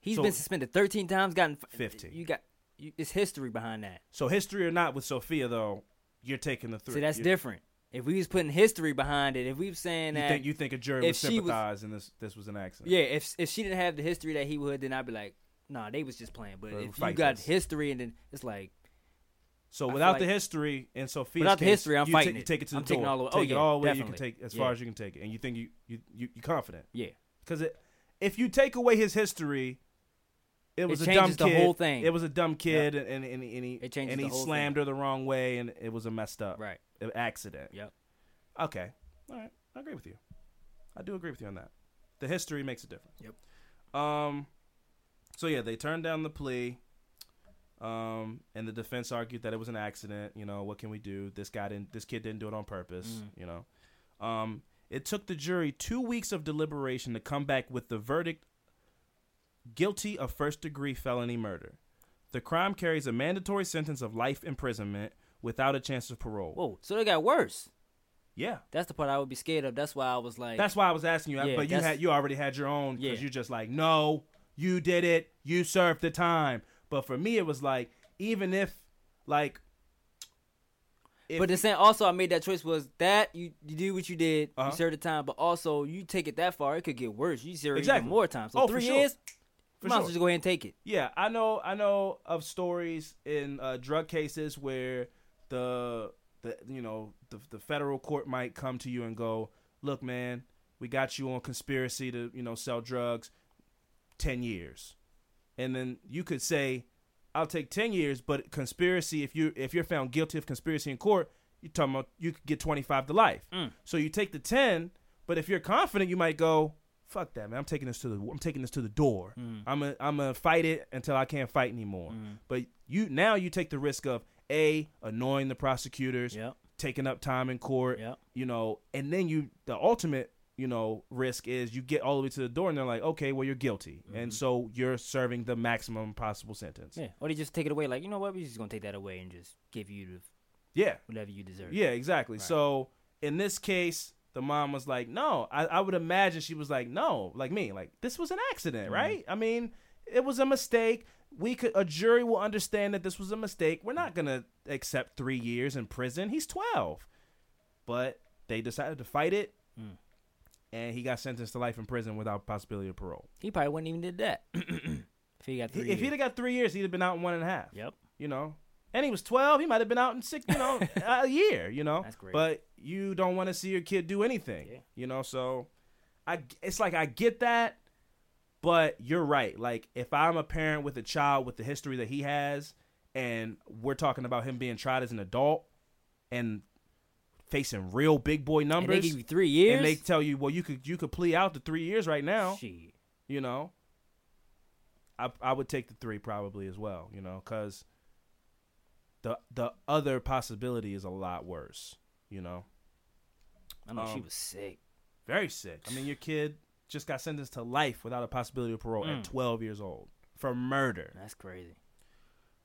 He's So- been suspended 13 times, gotten f- 15. You got you, it's history behind that. So history or not with Sophia though, you're taking the three. See, that's you, different. If we was putting history behind it, if we was saying You that, think you think a jury would she was- sympathize and this this was an accident? yeah, if if she didn't have the history that he would, then I'd be like, nah, they was just playing. But Or if you got this. history, and then it's like, So I without the like- history and Sophia's Without the history, I'm you fighting you it. take it to the I'm taking door. all the way- Take oh, it all the way you can take as Yeah. far as you can take it, and you think you you you you confident yeah, because if you take away his history, it was a dumb the kid. whole thing. It was a dumb kid, and and, and, and he It and he slammed her the wrong way, and it was a messed up right. accident. Yep. Okay, all right, I agree with you. I do agree with you on that. The history makes a difference. Yep. Um. So yeah, they turned down the plea. Um, and the defense argued that it was an accident. You know, what can we do? This guy didn't. This kid didn't do it on purpose. Mm. You know. Um. It took the jury two weeks of deliberation to come back with the verdict: guilty of first-degree felony murder. The crime carries a mandatory sentence of life imprisonment without a chance of parole. Whoa, so they got worse. Yeah. That's the part I would be scared of. That's why I was like, That's why I was asking you, Yeah, but you had you already had your own because Yeah. you're just like, no, you did it, you served the time. But for me, it was like, even if, like, if, but the same. Also, I made that choice was that you you do what you did, Uh-huh. you serve the time, but also you take it that far, it could get worse. You serve Exactly. even more time. So Oh, for three sure. years, For you might sure. well just go ahead and take it. yeah, I know, I know of stories in uh, drug cases where the the you know the the federal court might come to you and go, look, man, we got you on conspiracy to you know sell drugs, ten years. And then you could say, "I'll take ten years," but conspiracy if you if you're found guilty of conspiracy in court, you're talking about you could get twenty five to life. Mm. So you take the ten, but if you're confident, you might go, "Fuck that, man! I'm taking this to the I'm taking this to the door. Mm. I'm a, I'm gonna fight it until I can't fight anymore." But you now you take the risk of a annoying the prosecutors, Yep. taking up time in court, Yep. you know, and then you the ultimate, you know, risk is you get all the way to the door and they're like, okay, well you're guilty, and so you're serving the maximum possible sentence. Yeah. Or they just take it away. Like you know what? We're just gonna take that away and just give you the, Yeah, whatever you deserve. yeah, exactly. Right. So in this case, the mom was like, no, I, I would imagine she was like, no, like me, like this was an accident, Mm-hmm. right? I mean, it was a mistake. We could a jury will understand that this was a mistake. We're not gonna accept three years in prison. He's twelve, but they decided to fight it. And he got sentenced to life in prison without possibility of parole. He probably wouldn't even did that. [CLEARS THROAT] if he got He- three. if he'd have got three years, he'd have been out in one and a half. Yep. You know, and he was twelve. He might have been out in six. You know, [LAUGHS] a year. You know, That's great. but you don't want to see your kid do anything. Yeah. You know, so I it's like I get that, but you're right. Like if I'm a parent with a child with the history that he has, and we're talking about him being tried as an adult and facing real big boy and numbers, they give you three years. and they tell you, well, you could you could plea out to three years right now. Shit. You know, I I would take the three probably as well. You know, because the the other possibility is a lot worse. You know. I know she Um, was sick. Very sick. I mean, your kid just got sentenced to life without a possibility of parole Mm. at 12 years old for murder. That's crazy.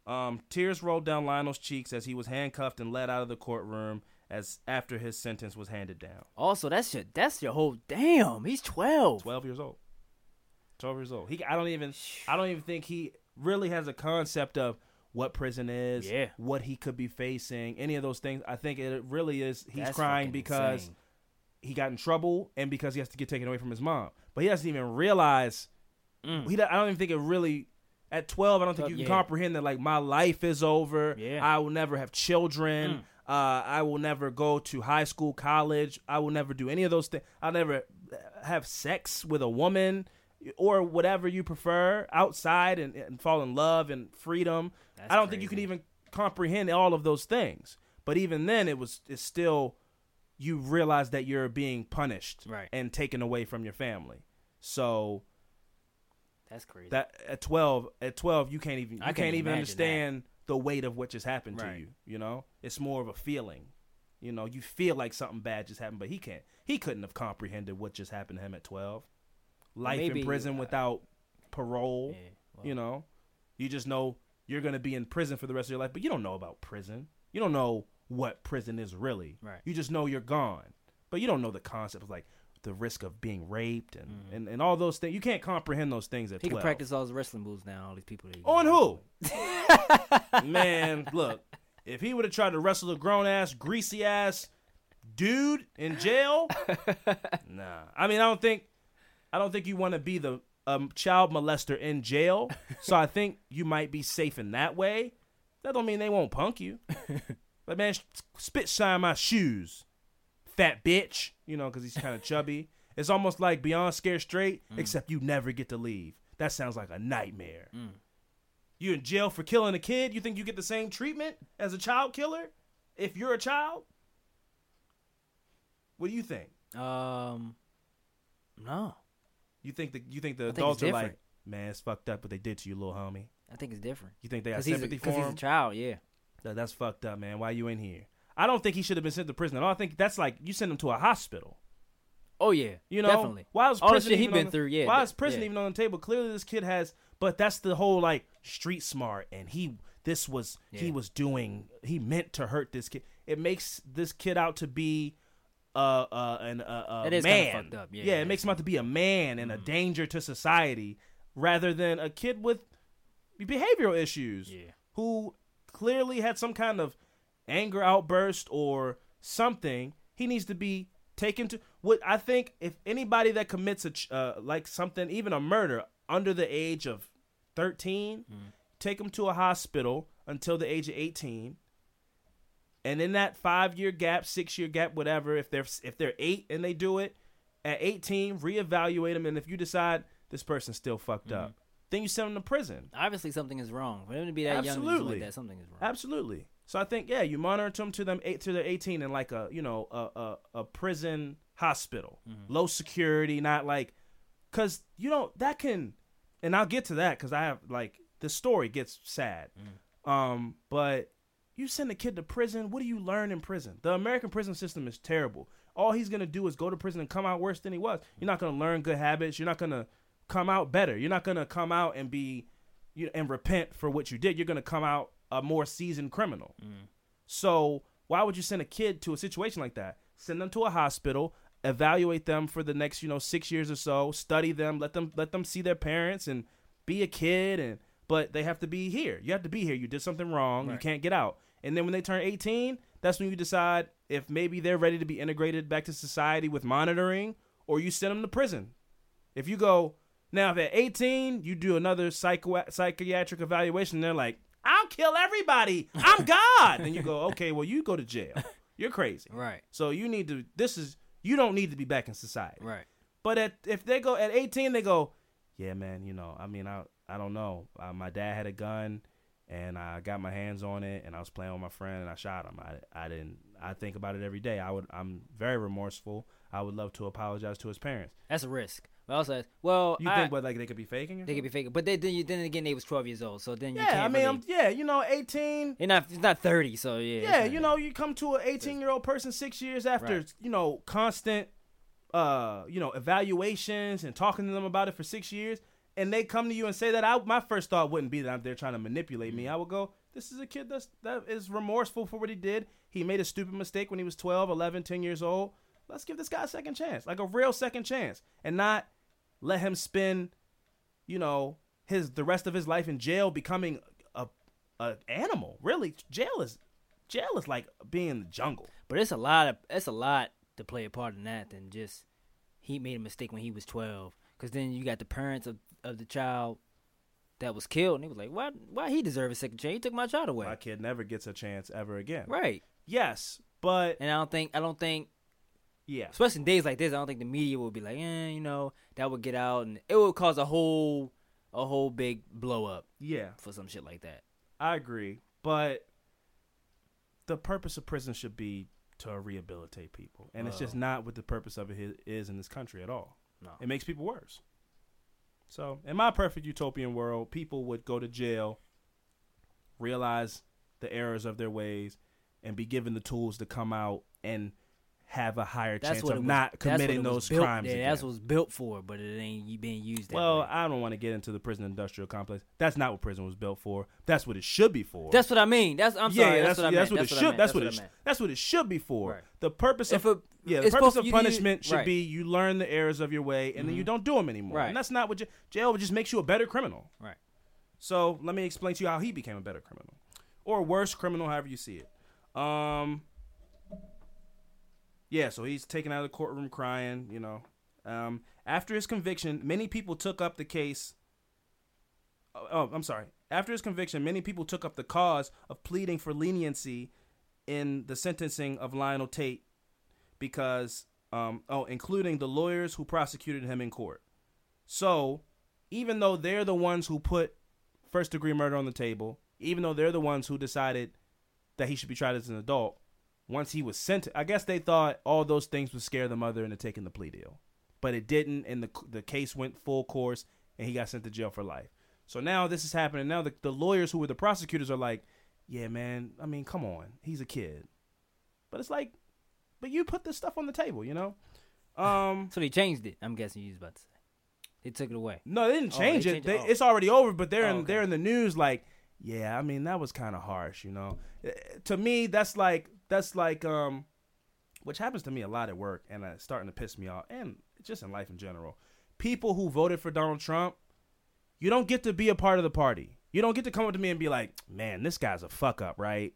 Um, tears rolled down Lionel's cheeks as he was handcuffed and led out of the courtroom as after his sentence was handed down. Also, that's your that's your whole damn. He's twelve. 12 years old. 12 years old. He I don't even I don't even think he really has a concept of what prison is, Yeah. what he could be facing, any of those things. I think it really is he's That's crying because insane. he got in trouble and because he has to get taken away from his mom. But he doesn't even realize. Mm. He, I don't even think it really. At twelve, I don't think you can yeah. comprehend that. Like my life is over. Yeah. I will never have children. Mm. Uh, I will never go to high school, college. I will never do any of those things. I'll never have sex with a woman or whatever you prefer outside and, and fall in love and freedom. That's I don't think you can even comprehend all of those things. But even then, it was it's still you realize that you're being punished Right. and taken away from your family. So That's crazy. that at twelve, at twelve, you can't even you I can't, can't even understand the weight of what just happened to you. You know, it's more of a feeling. You know, you feel like something bad just happened, but he can't. He couldn't have comprehended what just happened to him at twelve. Life maybe, in prison uh, without parole. yeah, well, You know, you just know you're gonna be in prison for the rest of your life, but you don't know about prison. You don't know what prison is really. Right. You just know you're gone, but you don't know the concept of like the risk of being raped and, and, and all those things. You can't comprehend those things at Mm. he can practice all his wrestling moves now. All these people. That On who? [LAUGHS] Man, look, if he would have tried to wrestle a grown ass, greasy ass dude in jail, [LAUGHS] nah. I mean, I don't think, I don't think you want to be the um, child molester in jail. So I think you might be safe in that way. That don't mean they won't punk you. [LAUGHS] But man, spit shine my shoes, fat bitch. You know, because he's kind of chubby. It's almost like Beyond Scared Straight, except you never get to leave. That sounds like a nightmare. You in jail for killing a kid? You think you get the same treatment as a child killer if you're a child? What do you think? Um, no, You think the you think the I adults it's are like, man, it's fucked up what they did to you, little homie. I think it's different. You think they Because he's, a- sympathy 'cause for he's a child. Yeah. That- that's fucked up, man. Why you in here? I don't think he should have been sent to prison at all. I think that's like you send him to a hospital. Oh yeah. You know, definitely. why is All the prison shit he been the- through, yeah, Why is prison yeah. even on the table? Clearly, this kid has. But that's the whole like street smart, and he this was he was doing. He meant to hurt this kid. It makes this kid out to be. Uh, uh, an uh, It is man. fucked up, yeah, yeah, it makes him out to be a man and a Mm. danger to society, rather than a kid with behavioral issues Yeah. who clearly had some kind of anger outburst or something, he needs to be taken to what I think if anybody that commits a uh, like something even a murder under the age of 13 take them to a hospital until the age of 18 and in that 5 year gap 6 year gap whatever if they're if they're 8 and they do it at 18 reevaluate them and if you decide this person's still fucked up then you send them to prison. Obviously, something is wrong. For them to be that young Absolutely. like that, something is wrong. Absolutely. So I think yeah, you monitor them to them eight to their eighteen in like a you know a a, a prison hospital, low security, not like because you know that can, and I'll get to that because I have like the story gets sad, um, but you send a kid to prison, what do you learn in prison? The American prison system is terrible. All he's gonna do is go to prison and come out worse than he was. You're not gonna learn good habits. You're not gonna come out better. You're not gonna come out and be you and repent for what you did. You're gonna come out a more seasoned criminal. Mm. So why would you send a kid to a situation like that? Send them to a hospital, evaluate them for the next you know six years or so, study them, let them let them see their parents and be a kid and but they have to be here. You have to be here. You did something wrong. You can't get out. And then when they turn 18, that's when you decide if maybe they're ready to be integrated back to society with monitoring or you send them to prison. If you go now, if at 18 you do another psycho- psychiatric evaluation, they're like, "I'll kill everybody. I'm [LAUGHS] God." then you go, "Okay, well you go to jail. You're crazy." Right. So you need to. This is you don't need to be back in society. Right. But at if they go at 18, they go, "Yeah, man. You know, I mean, I I don't know. Uh, my dad had a gun." And I got my hands on it, and I was playing with my friend, and I shot him. I, I didn't. I think about it every day. I would. I'm very remorseful. I would love to apologize to his parents. That's a risk. But also, well, You I- think, what like they could be faking they could be faking, but they, then you then again they was twelve years old, so then you Yeah, can't I mean, really, yeah, you know, 18. You're not. It's not thirty. So yeah. Yeah, you know, you come to an 18 year old person six years after, Right. you know, constant, uh, you know, evaluations and talking to them about it for six years, and they come to you and say that. I, my first thought wouldn't be that they're trying to manipulate me. I would go, this is a kid that's that is remorseful for what he did. He made a stupid mistake when he was 12, 11, 10 years old. Let's give this guy a second chance, like a real second chance, and not let him spend, you know, his the rest of his life in jail becoming a, a animal. Really, jail is jail is like being in the jungle. But it's a lot of it's a lot to play a part in that than just he made a mistake when he was twelve. Because then you got the parents of, of the child that was killed, and he was like, "Why? Why he deserve a second chance? He took my child away." My kid never gets a chance ever again. Right. Yes, but And I don't think I don't think yeah, especially in days like this, I don't think the media would be like, eh, you know, that would get out and it would cause a whole a whole big blow up yeah, for some shit like that. I agree. But the purpose of prison should be to rehabilitate people, and it's just not what the purpose of it is in this country at all. No. It makes people worse. So, in my perfect utopian world, people would go to jail, realize the errors of their ways, and be given the tools to come out and have a higher That's chance of was, not committing those built- crimes. Yeah, that's what was built for, but it ain't being used. That Well, way. I don't want to get into the prison industrial complex. That's not what prison was built for. That's what it should be for. that's what I mean. That's I'm yeah, sorry. that's, That's, what I yeah, that's what it should. That's what it. sh- That's what it should be for. Right. The purpose of a- yeah, the purpose of punishment should right. be you learn the errors of your way, and then you don't do them anymore. Right. And that's not what j- jail just makes you a better criminal. Right. So let me explain to you how he became a better criminal, or worse criminal, however you see it. Um. Yeah, so he's taken out of the courtroom crying. You know, um, after his conviction, many people took up the case. Oh, oh, I'm sorry. After his conviction, many people took up the cause of pleading for leniency in the sentencing of Lionel Tate because, um, oh, including the lawyers who prosecuted him in court. So, even though they're the ones who put first degree murder on the table, even though they're the ones who decided that he should be tried as an adult, once he was sent, I guess they thought all those things would scare the mother into taking the plea deal, but it didn't, and the the case went full course, and he got sent to jail for life. So now this is happening. Now the, the lawyers who were the prosecutors are like, yeah, man. I mean, come on, he's a kid, but it's like, but you put this stuff on the table, you know. Um, [LAUGHS] So they changed it. I'm guessing you was about to say. They took it away. No, they didn't Oh, they change it. They, it? Oh. It's already over, but they're Oh, in okay. they're in the news like, yeah, I mean that was kind of harsh, you know. Eh, To me, that's like that's like um, which happens to me a lot at work, and it's starting to piss me off, and just in life in general. People who voted for Donald Trump, you don't get to be a part of the party. You don't get to come up to me and be like, man, this guy's a fuck up, right?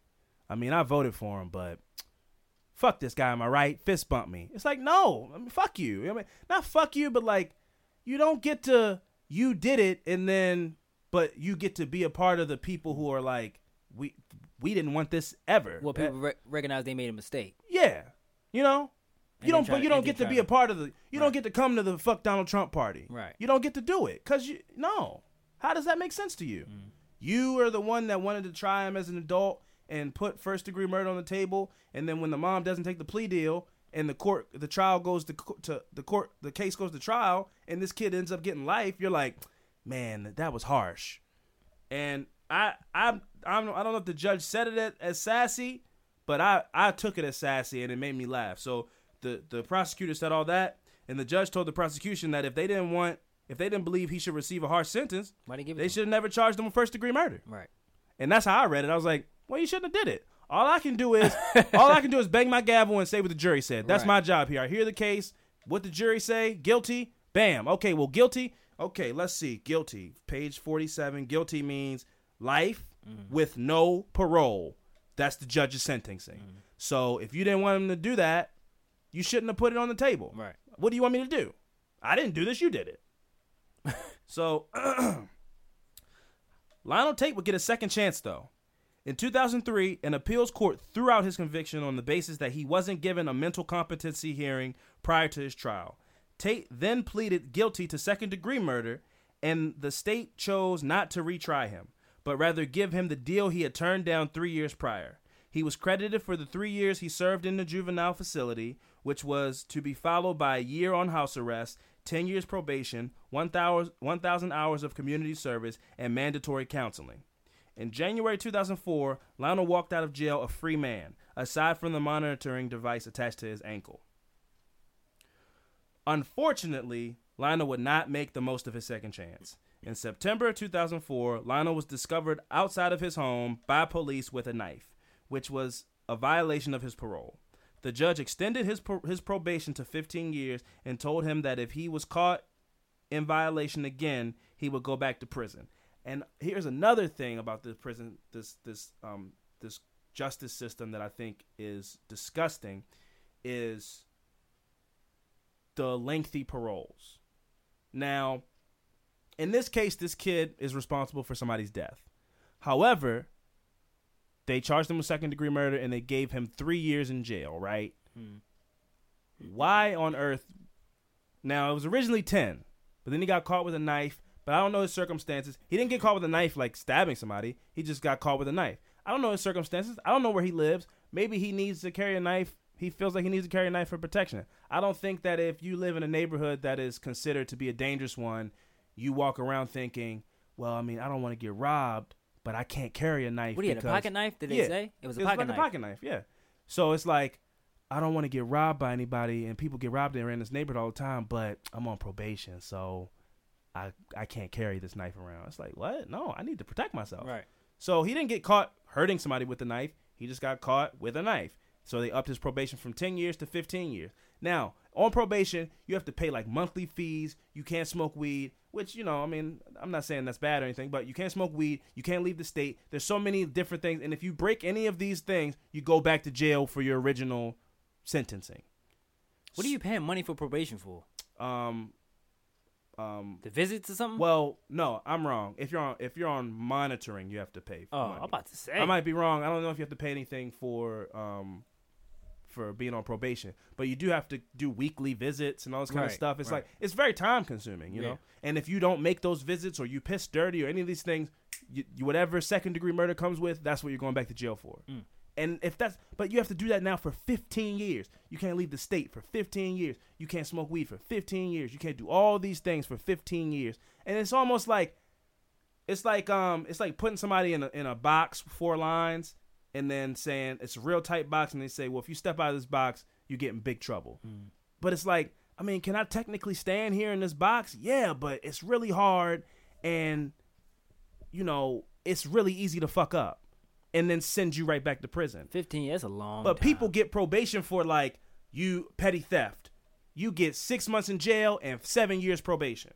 I mean, I voted for him, but fuck this guy, am I right? Fist bump me. It's like, no, I mean, fuck you. I mean, not fuck you, but like, you don't get to, you did it, and then, but you get to be a part of the people who are like, we, we didn't want this ever. Well, people re- recognize they made a mistake. yeah, you know, you don't, but you don't get to be a part of the, you don't get to come to the fuck Donald Trump party. Right. You don't get to do it, cause you, no, How does that make sense to you? Mm. You are the one that wanted to try him as an adult and put first degree murder on the table, and then when the mom doesn't take the plea deal and the court, the trial goes to, to the court, the case goes to trial, and this kid ends up getting life. You're like, man, that was harsh. And I, I, I don't, I don't know if the judge said it as, as sassy, but I, I took it as sassy, and it made me laugh. So the the prosecutor said all that, and the judge told the prosecution that if they didn't want, if they didn't believe he should receive a harsh sentence, Why they give it? they should have never charged him with first degree murder. Right. And that's how I read it. I was like, well, you shouldn't have did it. All I can do is [LAUGHS] all I can do is bang my gavel and say what the jury said. That's Right. my job here. I hear the case. What the jury say? Guilty. Bam. Okay, well, guilty. Okay, let's see. Guilty. Page 47. Guilty means life Mm-hmm. with no parole. That's the judge's sentencing. Mm-hmm. So if you didn't want him to do that, you shouldn't have put it on the table. Right. What do you want me to do? I didn't do this. You did it. [LAUGHS] so [CLEARS THROAT] Lionel Tate would get a second chance, though. In 2003, an appeals court threw out his conviction on the basis that he wasn't given a mental competency hearing prior to his trial. Tate then pleaded guilty to second degree murder, and the state chose not to retry him, but rather give him the deal he had turned down three years prior. He was credited for the three years he served in the juvenile facility, which was to be followed by a year on house arrest, 10 years probation, 1,000 1,000 hours of community service, and mandatory counseling. In January 2004, Lionel walked out of jail a free man, aside from the monitoring device attached to his ankle. Unfortunately, Lionel would not make the most of his second chance. In September 2004, Lionel was discovered outside of his home by police with a knife, which was a violation of his parole. The judge extended his pro- his probation to 15 years and told him that if he was caught in violation again, he would go back to prison. And here's another thing about this prison, this this um this justice system that I think is disgusting, is the lengthy paroles. Now, in this case, this kid is responsible for somebody's death. However, they charged him with second degree murder and they gave him three years in jail, right? Hmm. Why on earth? Now, it was originally 10, but then he got caught with a knife, but I don't know his circumstances. He didn't get caught with a knife like stabbing somebody, he just got caught with a knife. I don't know his circumstances. I don't know where he lives. Maybe he needs to carry a knife. He feels like he needs to carry a knife for protection. I don't think that if you live in a neighborhood that is considered to be a dangerous one, you walk around thinking, well, I mean, I don't want to get robbed, but I can't carry a knife. What do you had a because- pocket knife? Did they Yeah. say it was a it was pocket like knife? a pocket knife, yeah. So it's like I don't want to get robbed by anybody, and people get robbed in this neighborhood all the time. But I'm on probation, so I I can't carry this knife around. It's like what? No, I need to protect myself. Right. So he didn't get caught hurting somebody with a knife. He just got caught with a knife. So they upped his probation from 10 years to 15 years. Now, on probation, you have to pay like monthly fees. You can't smoke weed, which, you know, I mean, I'm not saying that's bad or anything, but you can't smoke weed. You can't leave the state. There's so many different things. And if you break any of these things, you go back to jail for your original sentencing. What are you paying money for probation for? Um, um, The visits or something? well, no, I'm wrong. If you're on if you're on monitoring, you have to pay. For oh, money. I'm about to say. I might be wrong. I don't know if you have to pay anything for um for being on probation, but you do have to do weekly visits and all this kind of stuff. It's right. like it's very time consuming, you Yeah. know. And if you don't make those visits or you piss dirty or any of these things, you, you, whatever second degree murder comes with, that's what you're going back to jail for. Mm. And if that's, but you have to do that now for 15 years. You can't leave the state for 15 years. You can't smoke weed for 15 years. You can't do all these things for 15 years. And it's almost like, it's like um, it's like putting somebody in a in a box, four lines, and then saying it's a real tight box, and they say, well, if you step out of this box, you get in big trouble. Mm. But it's like, I mean, can I technically stand here in this box? Yeah, but it's really hard, and you know, it's really easy to fuck up, and then send you right back to prison. 15 years a long But time. people get probation for like you petty theft. You get six months in jail and seven years probation.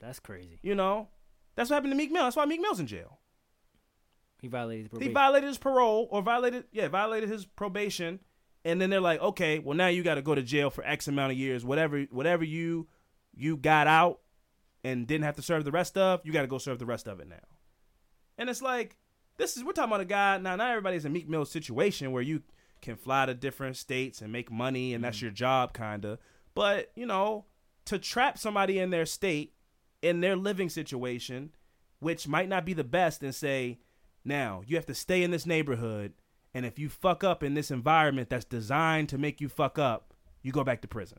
That's crazy. You know, that's what happened to Meek Mill. That's why Meek Mill's in jail. He violated his He violated his parole or violated yeah violated his probation, and then they're like, okay, well now you got to go to jail for X amount of years. Whatever whatever you you got out and didn't have to serve the rest of, you got to go serve the rest of it now. And it's like this is we're talking about a guy now. Not everybody's a Meek Mill situation where you can fly to different states and make money and that's mm-hmm. your job kinda. But you know to trap somebody in their state in their living situation which might not be the best, and say, now you have to stay in this neighborhood, and if you fuck up in this environment that's designed to make you fuck up, you go back to prison.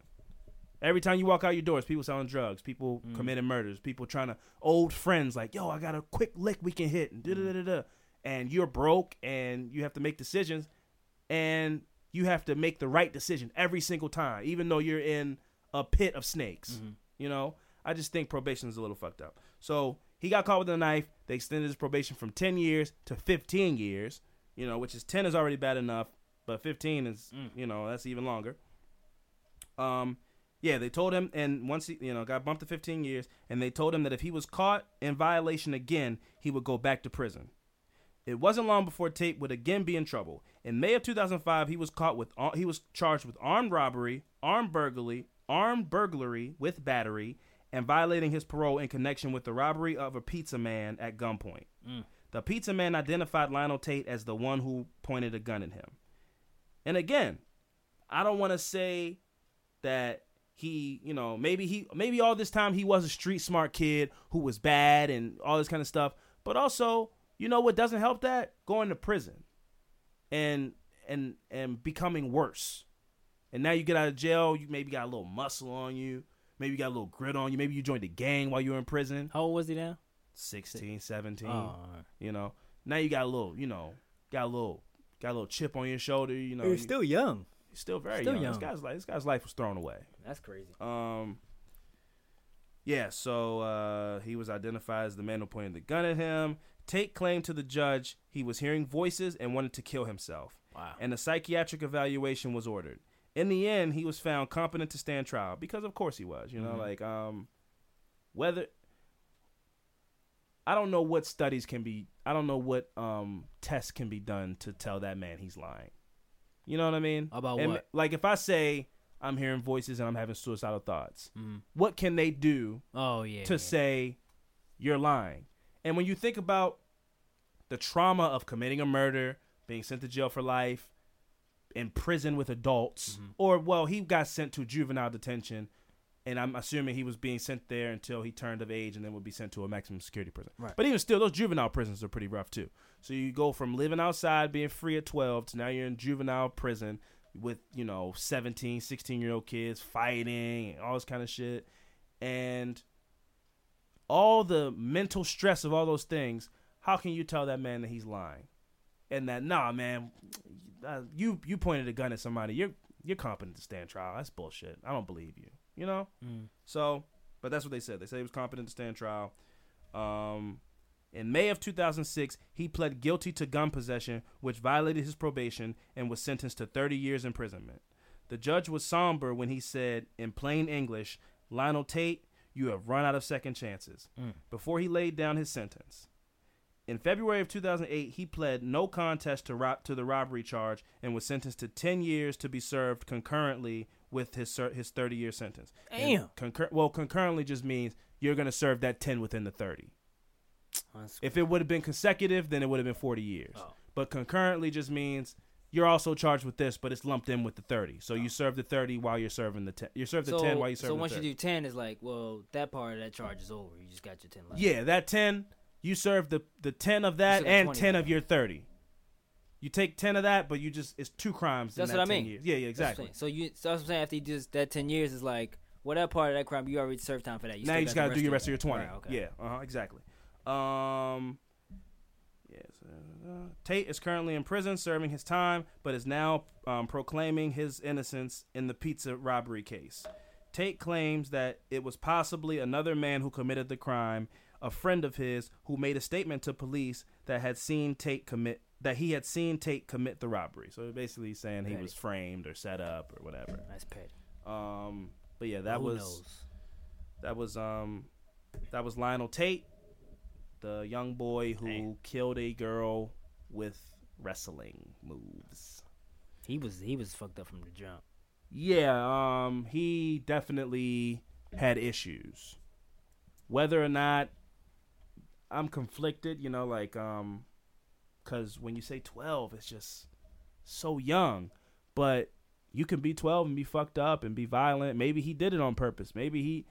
Every time you walk out your doors, people selling drugs, people Mm. committing murders, people trying to old friends like, yo, I got a quick lick we can hit, and da da da da. And you're broke, and you have to make decisions, and you have to make the right decision every single time, even though you're in a pit of snakes. Mm-hmm. You know, I just think probation is a little fucked up. So he got caught with a knife. They extended his probation from 10 years to 15 years. You know, which is 10 is already bad enough, but 15 is, you know, that's even longer. Um, yeah, they told him, and once he, you know, got bumped to 15 years, and they told him that if he was caught in violation again, he would go back to prison. It wasn't long before Tate would again be in trouble. In May of 2005, he was caught with he was charged with armed robbery, armed burglary, armed burglary with battery, and violating his parole in connection with the robbery of a pizza man at gunpoint. Mm. The pizza man identified Lionel Tate as the one who pointed a gun at him. And again, I don't want to say that he, you know, maybe he maybe all this time he was a street smart kid who was bad and all this kind of stuff, but also, you know what doesn't help that? Going to prison. And and and becoming worse. And now you get out of jail, you maybe got a little muscle on you, maybe you got a little grit on you, maybe you joined a gang while you were in prison. How old was he now? 16, 17. Oh. You know, now you got a little, you know, got a little, got a little chip on your shoulder. You know, you're still young. he's still very still young. This guy's life, this guy's life was thrown away. That's crazy. Um, yeah. So uh, he was identified as the man who pointed the gun at him. Tate claimed to the judge he was hearing voices and wanted to kill himself. Wow. And a psychiatric evaluation was ordered. In the end, he was found competent to stand trial because, of course, he was. You know, Mhm. like um, whether I don't know what studies can be. I don't know what um tests can be done to tell that man he's lying. You know what I mean? About And, what? Like if I say I'm hearing voices and I'm having suicidal thoughts, Mhm. what can they do Oh yeah. to yeah. say you're lying. And when you think about the trauma of committing a murder, being sent to jail for life, in prison with adults, Mm-hmm. or well, he got sent to juvenile detention, and I'm assuming he was being sent there until he turned of age and then would be sent to a maximum security prison. Right. But even still, those juvenile prisons are pretty rough too. So you go from living outside, being free at 12, to now you're in juvenile prison with, you know, 17, 16 year old kids fighting and all this kind of shit. And all the mental stress of all those things, how can you tell that man that he's lying? And that nah, man, uh, you you pointed a gun at somebody. You're you're competent to stand trial. That's bullshit. I don't believe you. You know. Mm. So, but that's what they said. They said he was competent to stand trial. Um, in May of 2006, he pled guilty to gun possession, which violated his probation, and was sentenced to 30 years imprisonment. The judge was somber when he said, in plain English, Lionel Tate, you have run out of second chances, Mm. before he laid down his sentence. In February of 2008, he pled no contest to, ro- to the robbery charge and was sentenced to 10 years to be served concurrently with his ser- his 30 year sentence. Damn. Concur- well, concurrently just means you're going to serve that 10 within the 30. That's- If it would have been consecutive, then it would have been 40 years. Oh. But concurrently just means you're also charged with this, but it's lumped in with the 30. So you oh. serve the 30 while you're serving the 10. You serve the so, 10 while you serve so the once you do ten, it's like, well, that part of that charge is over. You just got your ten left. Yeah, that 10, you serve the, the 10 of that and 10 of your 30. You take 10 of that, but you just, it's two crimes. in That's that what I mean. Years. Yeah, yeah, That's what I'm exactly. So you, so that's what I'm saying. After you do that ten years is like, well, that part of that crime you already served time for that. You now you just got got the to do your rest of your 20. Right, okay. Yeah, uh-huh, exactly. Um, yes. uh, Tate is currently in prison serving his time, but is now um, proclaiming his innocence in the pizza robbery case. Tate claims that it was possibly another man who committed the crime, a friend of his who made a statement to police that had seen Tate commit that he had seen Tate commit the robbery. So basically saying he was framed or set up or whatever. That's petty. Um, but yeah, that Who was knows? that was um that was Lionel Tate, the young boy who killed a girl with wrestling moves. He was he was fucked up from the jump. Yeah, um he definitely had issues. Whether or not I'm conflicted, you know, like um cuz when you say 12 it's just so young, but you can be 12 and be fucked up and be violent. Maybe he did it on purpose. Maybe he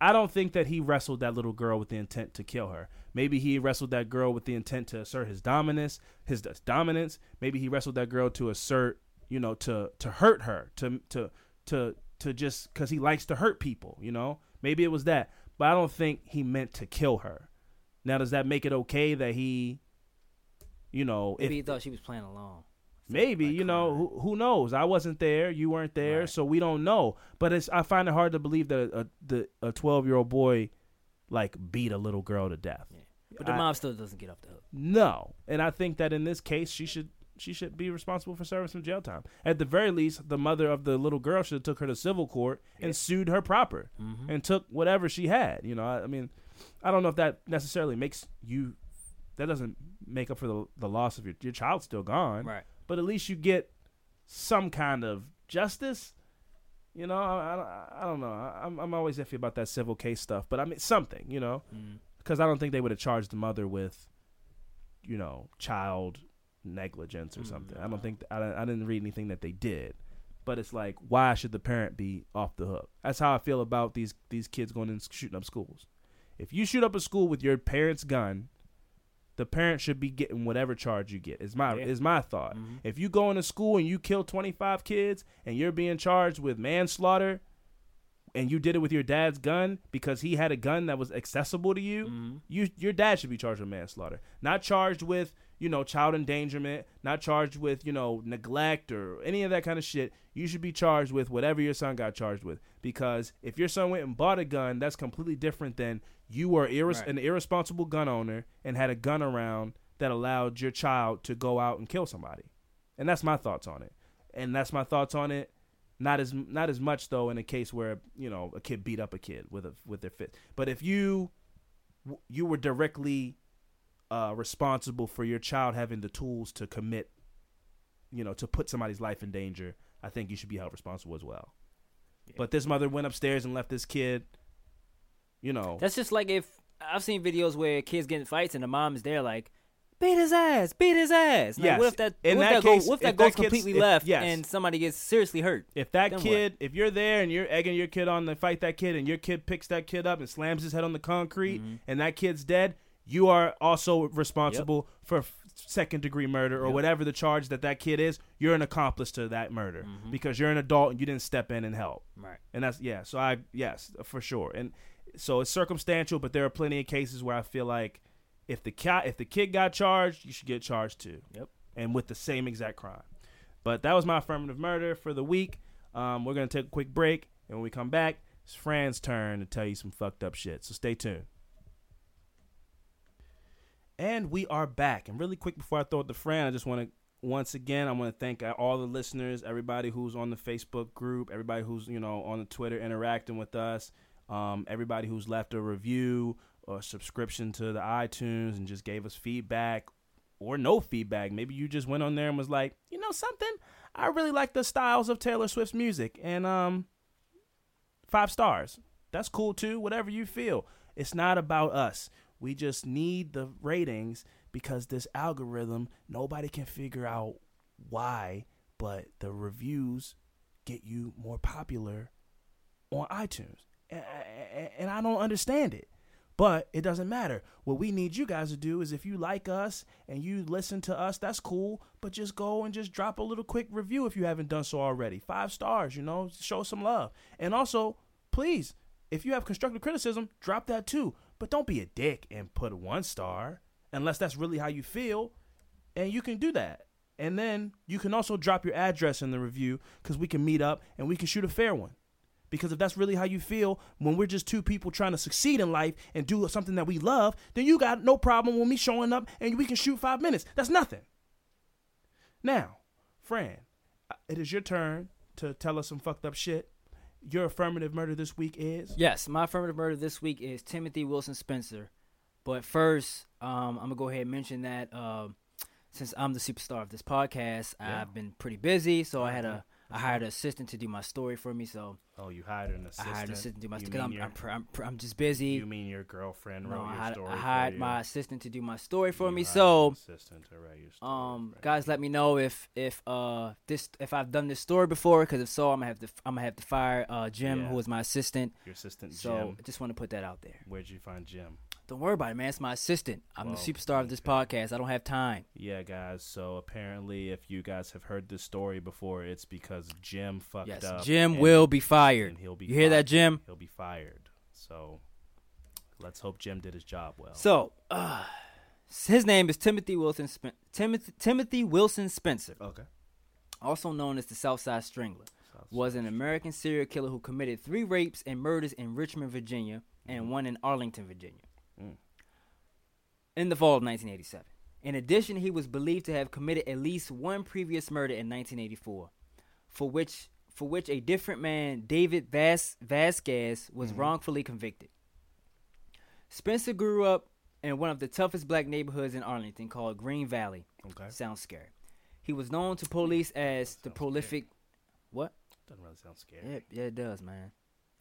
I don't think that he wrestled that little girl with the intent to kill her. Maybe he wrestled that girl with the intent to assert his dominance, his dominance. Maybe he wrestled that girl to assert, you know, to to hurt her, to to to to just because he likes to hurt people. You know, maybe it was that, but I don't think he meant to kill her. Now, does that make it okay that he, you know, Maybe if, he thought she was playing along. Maybe Like you know who, who knows. I wasn't there. You weren't there, Right. so we don't know. But it's I find it hard to believe that a the a twelve year old boy like beat a little girl to death. But the I- mom still doesn't get off the hook. No, and I think that in this case she should she should be responsible for serving some jail time. At the very least, the mother of the little girl should have took her to civil court and sued her proper Mm-hmm. and took whatever she had. You know, I, I mean, I don't know if that necessarily makes you. That doesn't make up for the the loss of your your child's still gone Right. but at least you get some kind of justice. You know, I, I, I don't know. I, I'm I'm always iffy about that civil case stuff, but I mean something, you know, Mm. because I don't think they would have charged the mother with, you know, child negligence or Mm, something. I don't think I, I didn't read anything that they did, but it's like why should the parent be off the hook? That's how I feel about these these kids going and shooting up schools. If you shoot up a school with your parent's gun, the parent should be getting whatever charge you get. Is my Yeah. is my thought. Mhm. If you go into school and you kill 25 kids and you're being charged with manslaughter and you did it with your dad's gun because he had a gun that was accessible to you, Mhm. you your dad should be charged with manslaughter. Not charged with, you know, child endangerment, not charged with, you know, neglect or any of that kind of shit. You should be charged with whatever your son got charged with because if your son went and bought a gun, that's completely different than you were irres- Right. an irresponsible gun owner and had a gun around that allowed your child to go out and kill somebody. And that's my thoughts on it. And that's my thoughts on it. Not as not as much though in a case where you know a kid beat up a kid with a with their fist. But if you you were directly uh, responsible for your child having the tools to commit, you know, to put somebody's life in danger, I think you should be held responsible as well. Yeah. But this mother went upstairs and left this kid, you know, That's just like if I've seen videos where kids get in fights and the mom is there like, beat his ass, beat his ass. Like, Yes. What if that? In what that that, case- goes? What if if that that goes kid's- completely if- left yes. and somebody gets seriously hurt? if that Then what? kid, if you're there and you're egging your kid on to fight that kid, and your kid picks that kid up and slams his head on the concrete, Mhm. and that kid's dead, you are also responsible for f- second degree murder or Yep. whatever the charge that that kid is. You're an accomplice to that murder Mhm. because you're an adult and you didn't step in and help. Right. And that's yeah. So I yes for sure. And so it's circumstantial, but there are plenty of cases where I feel like if the cat if the kid got charged, you should get charged too. Yep. And with the same exact crime. But that was my affirmative murder for the week. Um, we're gonna take a quick break, and when we come back, it's Fran's turn to tell you some fucked up shit. So stay tuned. And we are back. And really quick before I throw it to Fran, I just want to once again I want to thank all the listeners, everybody who's on the Facebook group, everybody who's you know on the Twitter interacting with us, um, everybody who's left a review or subscription to the iTunes and just gave us feedback or no feedback. Maybe you just went on there and was like, you know something, I really like the styles of Taylor Swift's music, and um, five stars. That's cool too. Whatever you feel. It's not about us. We just need the ratings because this algorithm, nobody can figure out why, but the reviews get you more popular on iTunes. And I don't understand it. But it doesn't matter. What we need you guys to do is if you like us and you listen to us, that's cool. But just go and just drop a little quick review if you haven't done so already. Five stars, you know, show some love. And also, please, if you have constructive criticism, drop that too. But don't be a dick and put one star unless that's really how you feel. And you can do that. And then you can also drop your address in the review because we can meet up and we can shoot a fair one. Because if that's really how you feel, when we're just two people trying to succeed in life and do something that we love, then you got no problem with me showing up and we can shoot five minutes. That's nothing. Now, Fran, uh, it is your turn to tell us some fucked up shit. Your affirmative murder this week is Yes, my affirmative murder this week is Timothy Wilson Spencer. But first, um, I'm gonna go ahead and mention that um, since I'm the superstar of this podcast, Yeah. I've been pretty busy, so I had a I hired an assistant to do my story for me, so Oh, you hired an assistant. I hired an assistant to do my story. I'm, I'm, your- pr- I'm, I'm just busy. You mean your girlfriend no, wrote I your story I hired my assistant to do my story for You me. So, assistant to write your story um, guys, let me know if if uh this if I've done this story before, because if so, I'm gonna have to I'm gonna have to fire uh Jim, Yeah. who was my assistant. your assistant So, Jim. I just want to put that out there. Where'd you find Jim? Don't worry about it, man. It's my assistant. I'm the superstar of this podcast. I don't have time. Yeah, guys. So apparently, if you guys have heard this story before, it's because Jim fucked Yes, up. Jim will be fired. he'll be. You hear that. Jim? He'll be fired. So let's hope Jim did his job well. So, uh, his name is Timothy Wilson. Spen- Timothy Timothy Wilson Spencer, okay. also known as the Southside Strangler, was an American serial killer who committed three rapes and murders in Richmond, Virginia, and one in Arlington, Virginia, Mm. in the fall of 1987. In addition, he was believed to have committed at least one previous murder in 1984, for which for which a different man, David Vas- Vasquez, was wrongfully convicted. Spencer grew up in one of the toughest black neighborhoods in Arlington called Green Valley. Okay. Sounds scary. He was known to police as the prolific. What? Doesn't really sound scary. Yeah, yeah, it does, man.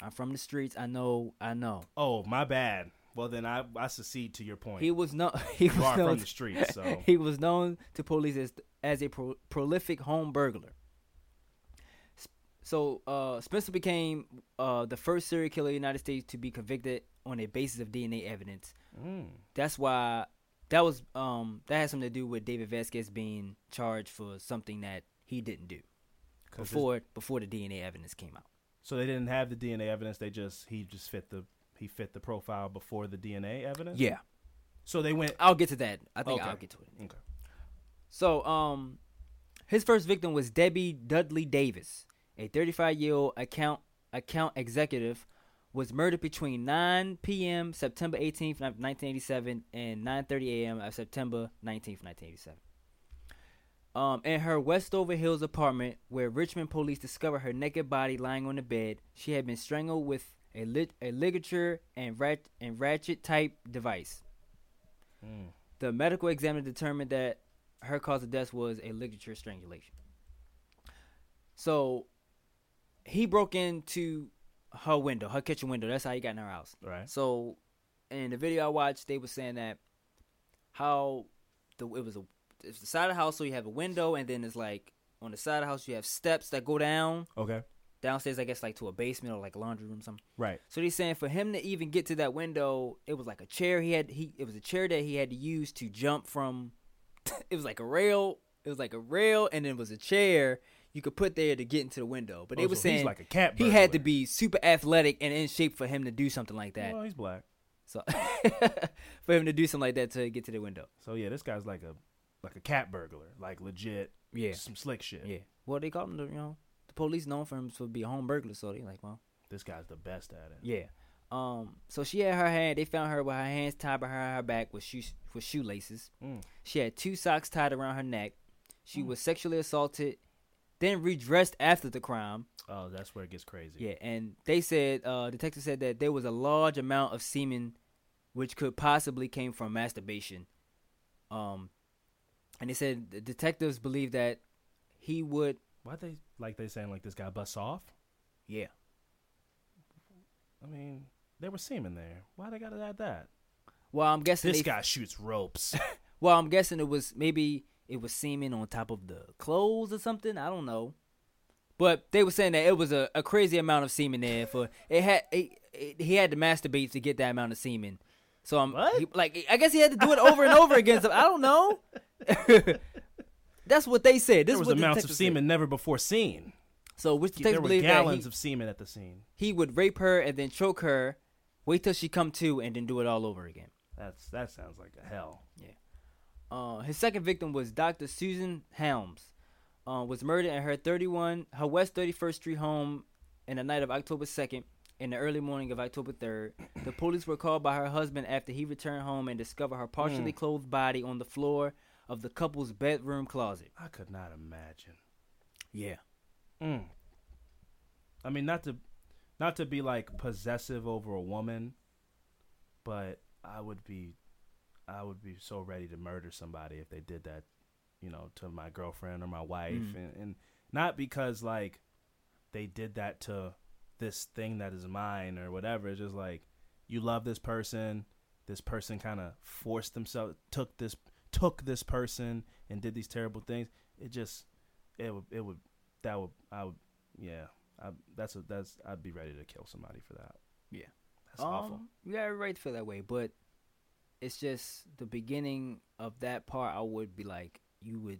I'm from the streets. I know. I know. Oh, my bad. Well, then I I secede to your point. He was no. [LAUGHS] He was known from the streets, [LAUGHS] so he was known to police as as a pro- prolific home burglar. So uh, Spencer became uh, the first serial killer in the United States to be convicted on a basis of DNA evidence. Mm. That's why that was um, that has something to do with David Vasquez being charged for something that he didn't do before before the DNA evidence came out. so they didn't have the DNA evidence. They just he just fit the he fit the profile before the DNA evidence. Yeah, So they went. I'll get to that. I think Okay. I'll get to it. Okay. So, um, his first victim was Debbie Dudley Davis, a 35 year old account account executive, was murdered between 9 p.m. September 18th, 1987, and 9:30 a.m. of September 19th, 1987. Um, in her Westover Hills apartment, where Richmond police discovered her naked body lying on the bed, she had been strangled with a lit- a ligature and rat- and ratchet type device. Mm. The medical examiner determined that her cause of death was a ligature strangulation. So he broke into her window, her kitchen window. That's how he got in her house. Right. So in the video I watched, they were saying that how the it was a it's the side of the house, so you have a window, and then it's like on the side of the house you have steps that go down Okay. Downstairs. I guess like to a basement or like a laundry room, or something. Right. So he's saying for him to even get to that window, it was like a chair he had. He it was a chair that he had to use to jump from. [LAUGHS] it was like a rail. It was like a rail, and then it was a chair you could put there to get into the window. But they Oh, were so saying like a cat. he had to be super athletic and in shape for him to do something like that. Well, he's black. So [LAUGHS] for him to do something like that to get to the window. So yeah, this guy's like a like a cat burglar, like legit. Yeah. Some slick shit. Yeah. Well, they call him the you know the police known for him to be a home burglar, so they like well This guy's the best at it. yeah. Um. So she had her hand. They found her with her hands tied behind her back with shoe with shoelaces. Mm. She had two socks tied around her neck. She was sexually assaulted, then redressed after the crime. Oh, that's where it gets crazy. Yeah, and they said, uh, detectives said that there was a large amount of semen, which could possibly came from masturbation. Um, and they said the detectives believe that he would, Why they like they saying like this guy busts off? yeah, I mean, there was semen there. Why they gotta add that? Well, I'm guessing This they- guy shoots ropes. [LAUGHS] Well, I'm guessing it was maybe it was semen on top of the clothes or something. I don't know, but they were saying that it was a, a crazy amount of semen there. For it had it, it, he had to masturbate to get that amount of semen. So I'm What? he- like, I guess he had to do it over and over again. So I don't know. [LAUGHS] [LAUGHS] That's what they said. This there was amounts of detectives said. semen never before seen. So which There detectives were believe that gallons he, of semen at the scene. he would rape her and then choke her, wait till she come to, and then do it all over again. That's that sounds like a hell. Uh, his second victim was Dr. Susan Helms. Uh, was murdered in her 31, her West 31st Street home in the night of October 2nd. In the early morning of October 3rd, the police were called by her husband after he returned home and discovered her partially clothed body on the floor of the couple's bedroom closet. I could not imagine. Yeah. Mm. I mean, not to, not to be like possessive over a woman, but I would be, I would be so ready to murder somebody if they did that, you know, to my girlfriend or my wife, Mm. and, and not because like they did that to this thing that is mine or whatever. It's just like you love this person. This person kind of forced themselves, took this, took this person, and did these terrible things. It just, it would, it would, that would, I would, yeah. I, that's a, that's. I'd be ready to kill somebody for that. Yeah. that's awful. Um, You got every right to feel that way, but it's just the beginning of that part. I would be like, you would,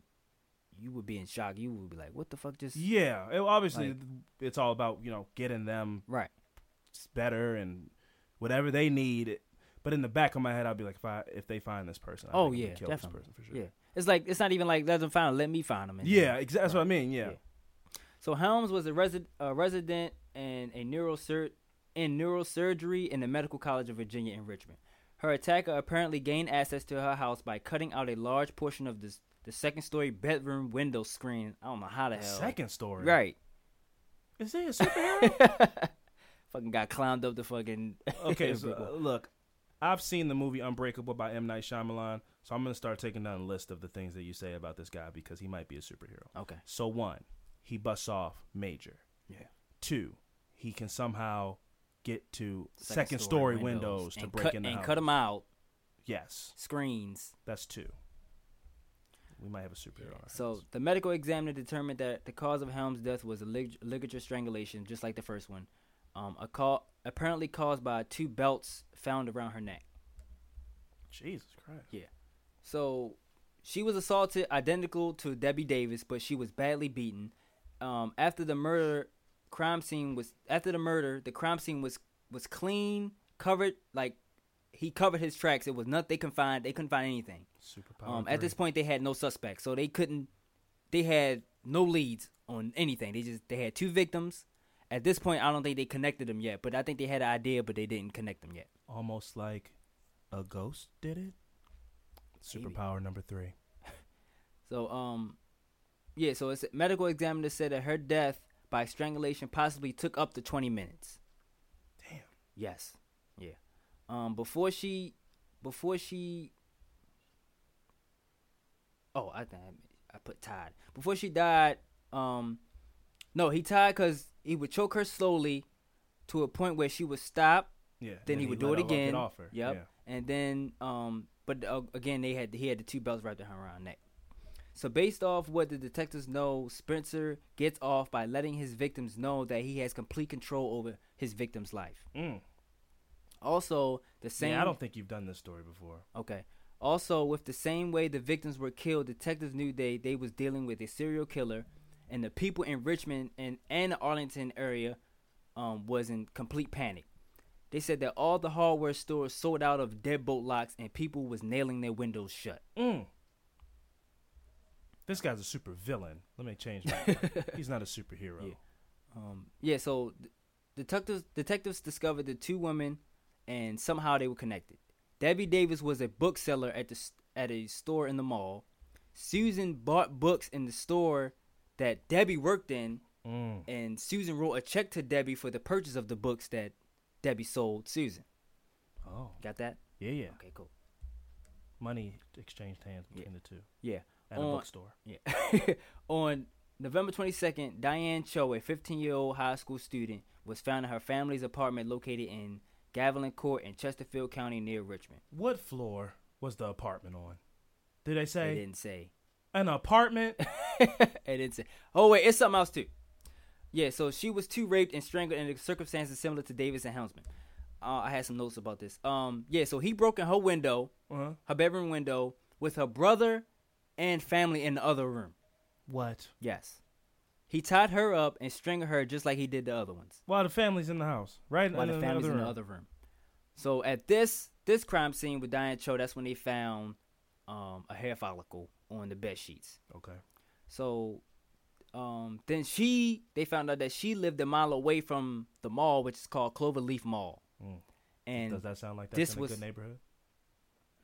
you would be in shock. You would be like, what the fuck just Yeah, it, obviously Like- it's all about you know getting them right? better and whatever they need. But in the back of my head, I'd be like, if I if they find this person, I Oh, gonna yeah, kill definitely. this person for sure. Yeah, it's like it's not even like let them find. 'em, Let me find them. yeah, exactly. That's what I mean. Yeah. Yeah. So Helms was a, resi- a resident and a neurosur- in neurosurgery in the Medical College of Virginia in Richmond. Her attacker apparently gained access to her house by cutting out a large portion of this, the second story bedroom window screen. I don't know how the hell. Second story. Right. Is he a superhero? [LAUGHS] fucking got clowned up the fucking. okay. [LAUGHS] So, uh, look, I've seen the movie Unbreakable by M Night Shyamalan, so I'm gonna start taking down a list of the things that you say about this guy because he might be a superhero. okay. So one, he busts off Major. Yeah. Two, he can somehow get to Second second, story story, windows windows, to break cut, in the and house. cut them out. Yes, Screens. that's two. We might have a superhero. on our So the medical examiner determined that the cause of Helm's death was a lig- ligature strangulation, just like the first one. Um, a call apparently caused by two belts found around her neck. Jesus Christ. Yeah. So she was assaulted identical to Debbie Davis, but she was badly beaten. Um, after the murder, crime scene was after the murder, the crime scene was was clean, covered like he covered his tracks. It was nothing they couldn't find they couldn't find anything. Superpower. Um, at this point, they had no suspects, so they couldn't. They had no leads on anything. They just they had two victims. At this point, I don't think they connected them yet, but I think they had an idea, but they didn't connect them yet. almost like a ghost did it. Maybe. Superpower number three. [LAUGHS] So, um, yeah. So, it's medical examiner said that her death by strangulation possibly took up to twenty minutes. Damn. Yes. Yeah. Um, before she, before she. Oh, I think I, I put tied. Before she died, um, no, he tied because he would choke her slowly, to a point where she would stop, Yeah. Then and he would do it again. Off her. Yep. Yeah. and then um, but uh, again they had he had the two belts wrapped around her neck. So based off what the detectives know, Spencer gets off by letting his victims know that he has complete control over his victim's life. Mm. Also, the same. Yeah, I don't think you've done this story before. Okay. Also, with the same way the victims were killed, detectives knew they they was dealing with a serial killer, and the people in Richmond and and the Arlington area um, was in complete panic. They said that all the hardware stores sold out of deadbolt locks, and people was nailing their windows shut. Mm. This guy's a super villain. Let me change that. [LAUGHS] He's not a superhero. Yeah. Um, yeah, so detectives detectives discovered the two women, and somehow they were connected. Debbie Davis was a bookseller at the s- at a store in the mall. Susan bought books in the store that Debbie worked in, Mm. and Susan wrote a check to Debbie for the purchase of the books that Debbie sold Susan. Oh. Got that? Yeah, yeah. Okay, cool. Money exchanged hands Yeah. between the two Yeah. at a bookstore. [LAUGHS] Yeah. On November 22nd, Diane Cho, a 15 year old high school student, was found in her family's apartment located in Gavilan Court in Chesterfield County near Richmond. What floor was the apartment on? Did they say? They didn't say. An apartment? [LAUGHS] it didn't say. Oh, wait, it's something else too. Yeah, so she was too raped and strangled in circumstances similar to Davis and Helmsman. Uh, I had some notes about this. Um, yeah, so he broke in her window, uh-huh. her bedroom window, with her brother and family in the other room. What? Yes. He tied her up and strangled her just like he did the other ones. While the family's in the house, right? while in the the family's in the room. other room. So at this this crime scene with Diane Cho, that's when they found um, a hair follicle on the bed sheets. Okay. So um, then she they found out that she lived a mile away from the mall, which is called Cloverleaf Mall. Mm. And Does that sound like that's this in a was- good neighborhood?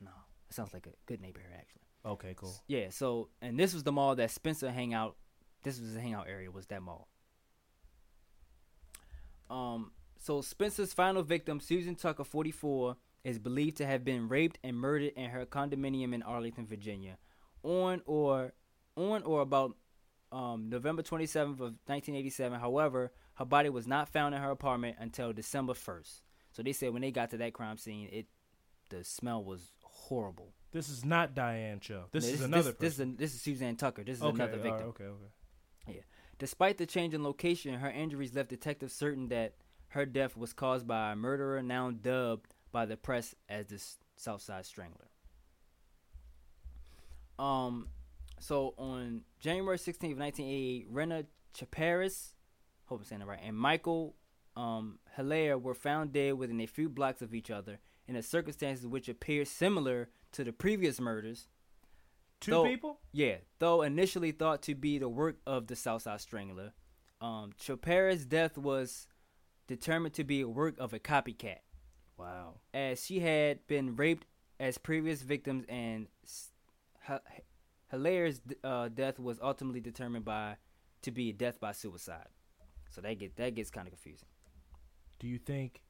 no, it sounds like a good neighborhood actually. Okay, cool. Yeah. So and this was the mall that Spencer hang out. This was the hangout area. Was that mall? Um. So Spencer's final victim, Susan Tucker, 44, is believed to have been raped and murdered in her condominium in Arlington, Virginia, on or on or about um, November 27th of 1987. However, her body was not found in her apartment until December 1st. So they said when they got to that crime scene, it the smell was horrible. This is not Diane Cho. This No, is another This, person. is this is Suzanne Tucker. This is okay, another victim. right, okay, okay. Yeah. Despite the change in location, her injuries left detectives certain that her death was caused by a murderer now dubbed by the press as the Southside Strangler. Um, so on January 16th, 1988, Rena Chaparis, hope I'm saying it right, and Michael um, Hilaire were found dead within a few blocks of each other in a circumstances which appear similar to the previous murders. Two Though- people? Yeah, though initially thought to be the work of the Southside Strangler, um, Chopara's death was determined to be a work of a copycat, Wow. as she had been raped as previous victims, and Hilaire's uh, death was ultimately determined by to be a death by suicide. So that get that gets kind of confusing. Do you think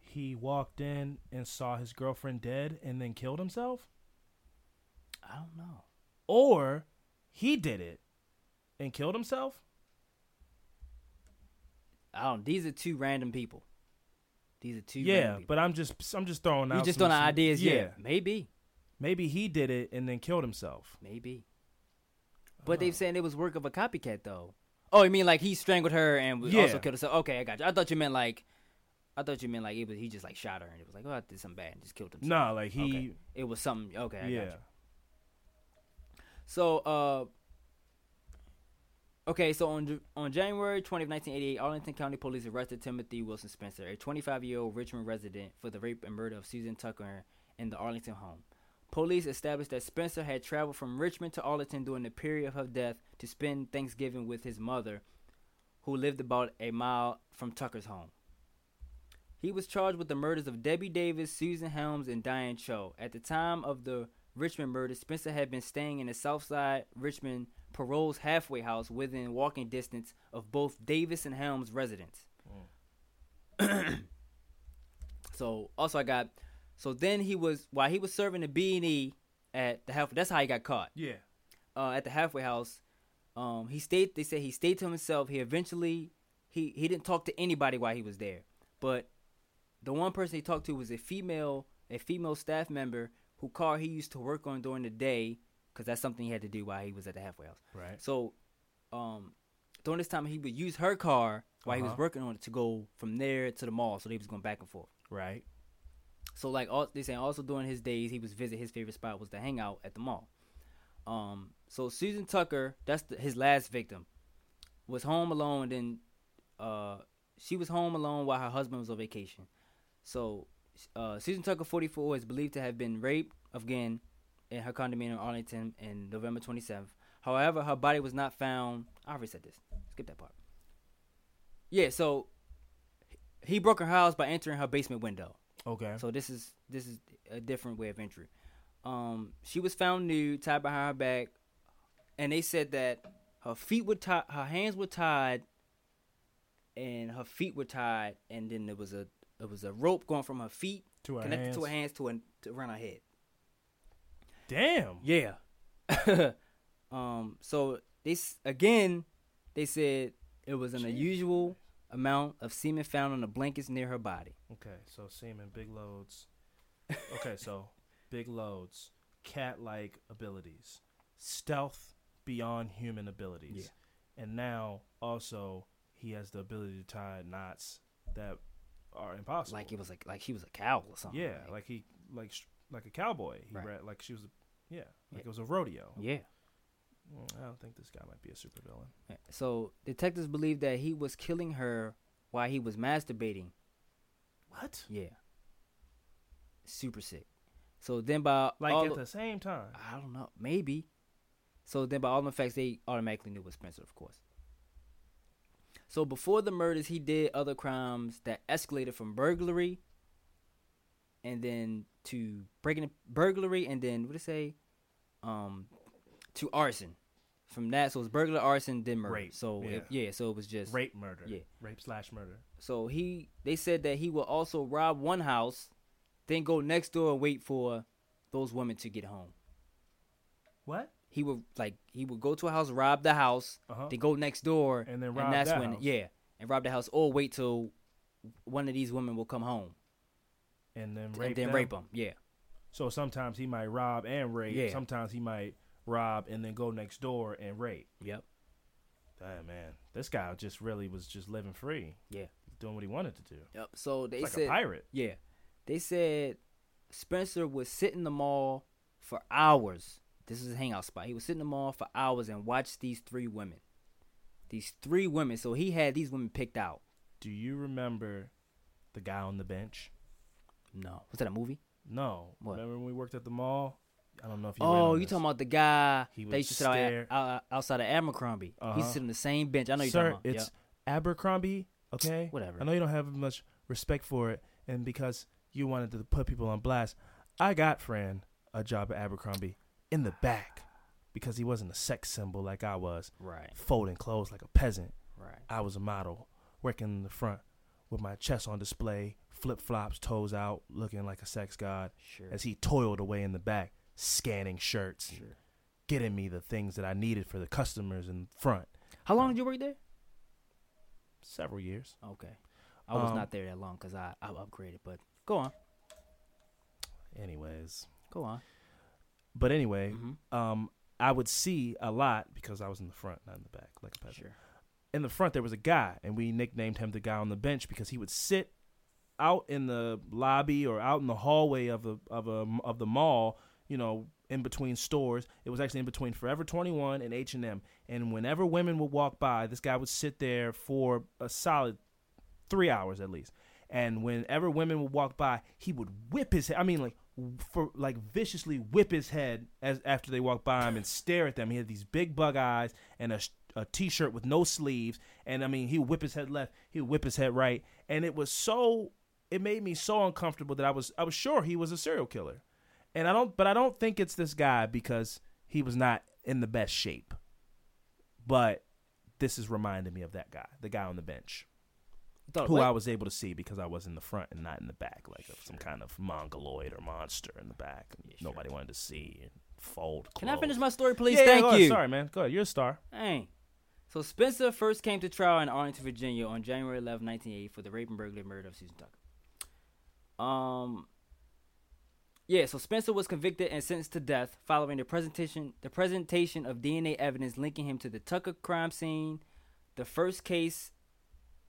he walked in and saw his girlfriend dead and then killed himself? I don't know. Or he did it and killed himself? I don't. These are two random people. These are two. yeah, random people. but I'm just I'm just throwing out you just throwing ideas. Yeah. maybe, Maybe he did it and then killed himself. maybe. But they've Oh. saying it was work of a copycat though. Oh, you mean like he strangled her and was Yeah. also killed herself? Okay, I got you. I thought you meant like, I thought you meant like it was he just like shot her and it was like oh I did something bad and just killed himself. Nah, like he Okay. It was something. Okay, I got yeah. you. So, uh, okay, so on on January 20th, 1988, Arlington County Police arrested Timothy Wilson Spencer, a 25 year old Richmond resident, for the rape and murder of Susan Tucker in the Arlington home. Police established that Spencer had traveled from Richmond to Arlington during the period of her death to spend Thanksgiving with his mother, who lived about a mile from Tucker's home. He was charged with the murders of Debbie Davis, Susan Helms, and Diane Cho. At the time of the Richmond murder, Spencer had been staying in the Southside Richmond Parole's halfway house within walking distance of both Davis and Helms' residence. [CLEARS THROAT] so also I got so then he was while he was serving the B and E at the half that's how he got caught Yeah. uh, at the halfway house. Um, he stayed. They said he stayed to himself. He eventually he he didn't talk to anybody while he was there. But the one person he talked to was a female a female staff member who car he used to work on during the day because that's something he had to do while he was at the halfway house. Right. So, um, during this time he would use her car while he was Uh-huh. working on it to go from there to the mall. So they was going back and forth. Right. So like all they saying also during his days he was visit his favorite spot was to hang out at the mall. Um so Susan Tucker, that's the, his last victim, was home alone and then uh she was home alone while her husband was on vacation. So uh Susan Tucker 44 is believed to have been raped again in her condominium in Arlington in November 27th. However, her body was not found. I already said this. Skip that part. Yeah, so he broke her house by entering her basement window. Okay. So this is this is a different way of entry. Um, she was found nude, tied behind her back, and they said that her feet were tied, her hands were tied, and her feet were tied, and then there was a there was a rope going from her feet to her connected hands. to her hands to, an, to around her head. Damn. Yeah. [LAUGHS] um. So this again, they said it was an Jesus. unusual amount of semen found on the blankets near her body. Okay, so semen, big loads. Okay, so big loads, cat-like abilities, stealth beyond human abilities, and now also he has the ability to tie knots that are impossible. Like he was like like she was a cow or something. yeah, like he like like a cowboy. He Right. ra- like she was, a, yeah, like Yeah. it was a rodeo. yeah. Mm, I don't think this guy might be a supervillain. So detectives believe that he was killing her while he was masturbating. What? Yeah. Super sick. So then by Like all at the- same time. I don't know, maybe. So then by all the facts they automatically knew it was Spencer, of course. So before the murders, he did other crimes that escalated from burglary and then to breaking burglary and then what did it say? Um to arson. From that, so it was burglary, arson, then murder. Rape, So yeah. yeah, so it was just Rape murder. Yeah. Rape slash murder. So he they said that he will also rob one house, then go next door and wait for those women to get home. What? he would like he would go to a house, rob the house, Uh-huh. then go next door, And then rob that's that when house. yeah, and rob the house, or wait till one of these women will come home and then rape and then them. rape them. Yeah, So sometimes he might rob and rape. Yeah. Sometimes he might rob and then go next door and rape. yep, Damn man, this guy just really was just living free, yeah, doing what he wanted to do. yep. So they like said a pirate. Yeah. They said Spencer would sit in the mall for hours. This is his hangout spot. He would sit in the mall for hours and watch these three women. These three women. So he had these women picked out. Do you remember the guy on the bench? No. Was that a movie? No. What? Remember when we worked at the mall? I don't know if you. Oh, you talking about the guy that used to sit out, out- outside of Abercrombie. Uh-huh. He's sitting on the same bench. I know you're Sir, talking about. Sir, it's Yep. Abercrombie. Okay. Whatever. I know you don't have much respect for it, and because you wanted to put people on blast, I got Fran a job at Abercrombie in the back because he wasn't a sex symbol like I was, Right. folding clothes like a peasant. Right. I was a model, working in the front with my chest on display, flip flops, toes out, looking like a sex god, Sure. as he toiled away in the back, scanning shirts, Sure. getting me the things that I needed for the customers in front. How long did you work there? Several years. Okay. I was Um, not there that long because I, I upgraded, but go on. Anyways, Go on. but anyway, hmm um, I would see a lot because I was in the front, not in the back, like a peasant. Sure. In the front, there was a guy, and we nicknamed him the guy on the bench because he would sit out in the lobby or out in the hallway of the of a of the mall, you know, in between stores. It was actually in between Forever 21 and H&M. And whenever women would walk by, this guy would sit there for a solid 3 hours at least. And whenever women would walk by, he would whip his head. I mean like for like viciously whip his head as after they walked by him and [LAUGHS] stare at them. He had these big bug eyes and a a t-shirt with no sleeves and I mean he would whip his head left, he would whip his head right and it was so it made me so uncomfortable that I was I was sure he was a serial killer. And I don't but I don't think it's this guy because he was not in the best shape. But this is reminding me of that guy, the guy on the bench, who wait. I was able to see because I was in the front and not in the back, like of some kind of mongoloid or monster in the back. Yeah, sure. Nobody wanted to see and fold. Can I finish my story, please? Yeah, yeah, Thank ahead. you. Sorry, man. Go ahead. You're a star. Dang. So Spencer first came to trial in Arlington, Virginia on January 11, 1980 for the rape and burglary murder of Susan Tucker. Um Yeah, so Spencer was convicted and sentenced to death following the presentation the presentation of DNA evidence linking him to the Tucker crime scene, the first case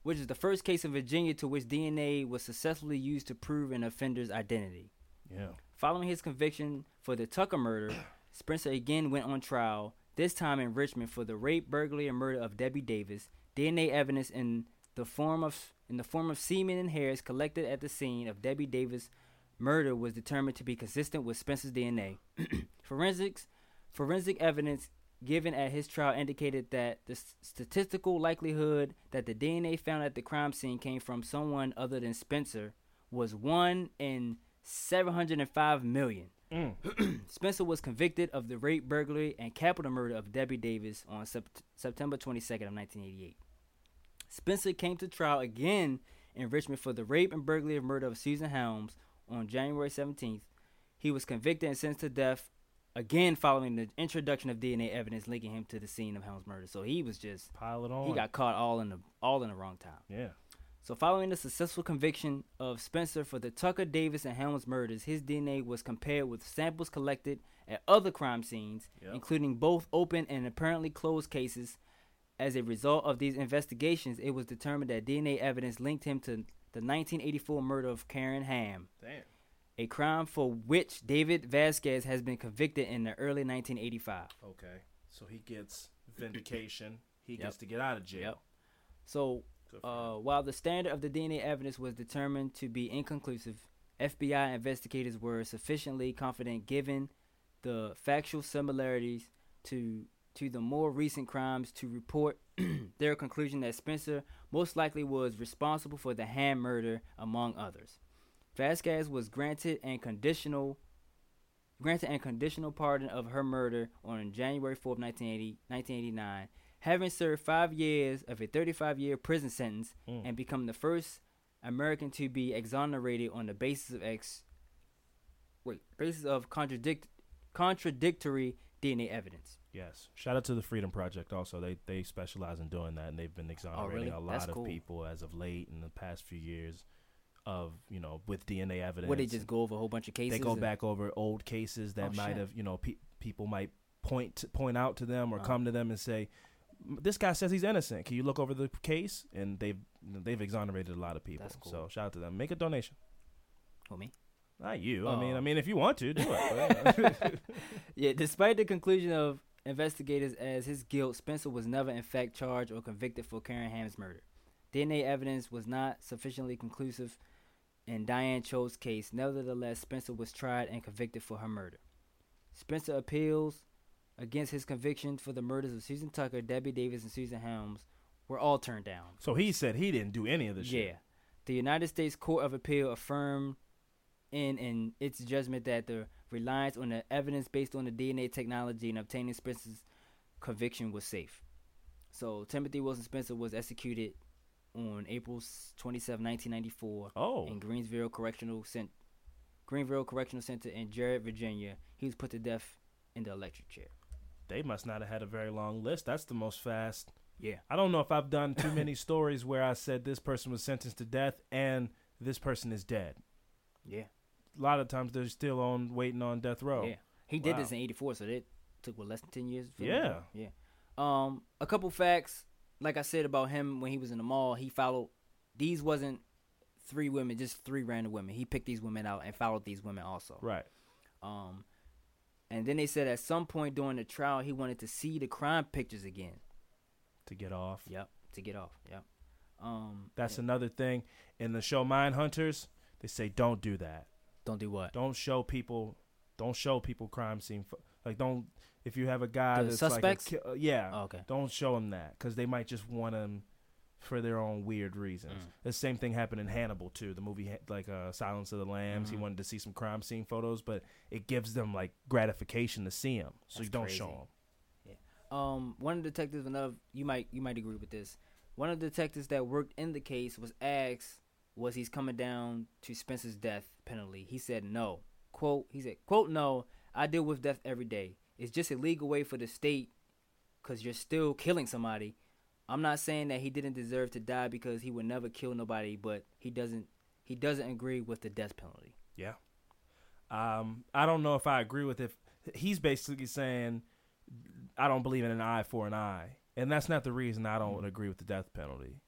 which is the first case in Virginia to which DNA was successfully used to prove an offender's identity. Yeah. Following his conviction for the Tucker murder, [CLEARS THROAT] Spencer again went on trial, this time in Richmond for the rape, burglary, and murder of Debbie Davis. DNA evidence in the form of in the form of semen and hairs collected at the scene of Debbie Davis' murder was determined to be consistent with Spencer's DNA. [CLEARS THROAT] Forensics forensic evidence given at his trial indicated that the statistical likelihood that the DNA found at the crime scene came from someone other than Spencer was 1 in 705 million. Mm. [CLEARS THROAT] Spencer was convicted of the rape, burglary, and capital murder of Debbie Davis on Sept- September 22nd of 1988. Spencer came to trial again in Richmond for the rape and burglary of murder of Susan Helms on January 17th. He was convicted and sentenced to death again following the introduction of DNA evidence linking him to the scene of Helms' murder. So he was just Pile it on. he got caught all in the all in the wrong time. Yeah. So, following the successful conviction of Spencer for the Tucker, Davis, and Helms murders, his DNA was compared with samples collected at other crime scenes, Yep. including both open and apparently closed cases. As a result of these investigations, it was determined that DNA evidence linked him to the 1984 murder of Karen Hamm, Damn. a crime for which David Vasquez has been convicted in the early 1985. Okay. So he gets vindication. He Yep. gets to get out of jail. Yep. So, Uh, while the standard of the DNA evidence was determined to be inconclusive, FBI investigators were sufficiently confident given the factual similarities to to the more recent crimes to report [CLEARS THROAT] their conclusion that Spencer most likely was responsible for the Hamm murder among others. Vasquez was granted and conditional granted and conditional pardon of her murder on January 4, 1980, 1989, having served five years of a 35 year prison sentence Mm. and become the first American to be exonerated on the basis of ex wait basis of contradict contradictory DNA evidence. Yes. Shout out to the Freedom Project. Also, they they specialize in doing that, and they've been exonerating Oh, really? a That's lot cool. of people as of late in the past few years, of you know with DNA evidence. What they just go over a whole bunch of cases. they go back over old cases that Oh, might shit. have you know pe- people might point to, point out to them or Uh-huh. come to them and say this guy says he's innocent can you look over the case and they've they've exonerated a lot of people That's cool. so shout out to them make a donation Who, me? Not you i mean Oh. i mean if you want to do it [LAUGHS] [LAUGHS] Yeah, despite the conclusion of investigators as his guilt, Spencer was never in fact charged or convicted for Karen Hamm's murder. DNA evidence was not sufficiently conclusive in Diane Cho's case. Nevertheless, Spencer was tried and convicted for her murder. Spencer appeals against his conviction for the murders of Susan Tucker, Debbie Davis, and Susan Helms were all turned down. so he said he didn't do any of this Yeah. shit Yeah. The United States Court of Appeal affirmed in in its judgment that the reliance on the evidence based on the DNA technology in obtaining Spencer's conviction was safe. So Timothy Wilson Spencer was executed on April 27, 1994 oh in Greensville Correctional Center, Greenville Correctional Center in Jarratt, Virginia. He was put to death in the electric chair. they must not have had a very long list that's the most fast Yeah. i don't know if i've done too many [LAUGHS] stories where i said this person was sentenced to death and this person is dead Yeah. A lot of times they're still on waiting on death row Yeah, he did Wow. this in '84, so that took what less than ten years. Yeah. it? yeah. Um, a couple facts, like I said about him when he was in the mall, he followed. These wasn't three women, just three random women. He picked these women out and followed these women also. right Um, and then they said at some point during the trial he wanted to see the crime pictures again. to get off Yep, to get off. Yep. Um, That's yeah. another thing in the show Mind Hunters. They say don't do that. Don't do what. Don't show people. Don't show people crime scene. pho- Like don't. If you have a guy The that's suspects? like a, ki- uh, yeah, Oh, okay. don't show them that because they might just want them for their own weird reasons. Mm. The same thing happened in Hannibal too. The movie like uh, Silence of the Lambs. He Mhm. wanted to see some crime scene photos, but it gives them like gratification to see them, so That's you don't crazy. show them. Yeah. um one of the detectives another you might you might agree with this one of the detectives that worked in the case was asked was he's coming down to spencer's death penalty. He said no. Quote he said quote no i deal with death every day. It's just a legal way for the state because you're still killing somebody. I'm not saying that he didn't deserve to die because he would never kill nobody but he doesn't he doesn't agree with the death penalty. Yeah. Um, I don't know if I agree with if he's basically saying I don't believe in an eye for an eye, and that's not the reason I don't agree with the death penalty.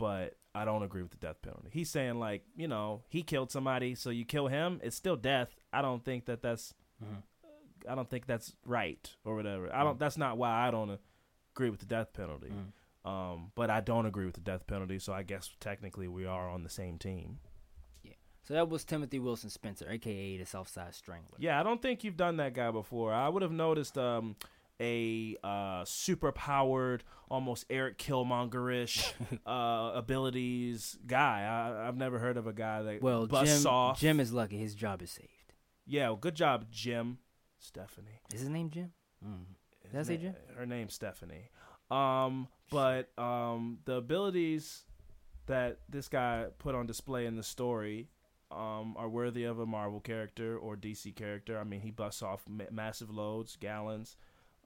But I don't agree with the death penalty. He's saying like you know he killed somebody, so you kill him, it's still death. I don't think that that's I don't think that's right or whatever. I don't. That's not why I don't agree with the death penalty. Um, but I don't agree with the death penalty, so I guess technically we are on the same team. Yeah. So that was timothy wilson spencer aka the southside strangler Yeah, I don't think you've done that guy before. I would have noticed um, a uh, super powered, almost Eric Killmonger-ish [LAUGHS] uh, abilities guy. I, I've never heard of a guy that Well, busts Jim, off. Jim is lucky. His job is saved. Yeah, well, good job, Jim. Stephanie. Is his name Jim? Mm. His Did I say Jim? Her name's Stephanie. Um, but um, the abilities that this guy put on display in the story um, are worthy of a Marvel character or DC character. I mean, he busts off ma- massive loads, gallons.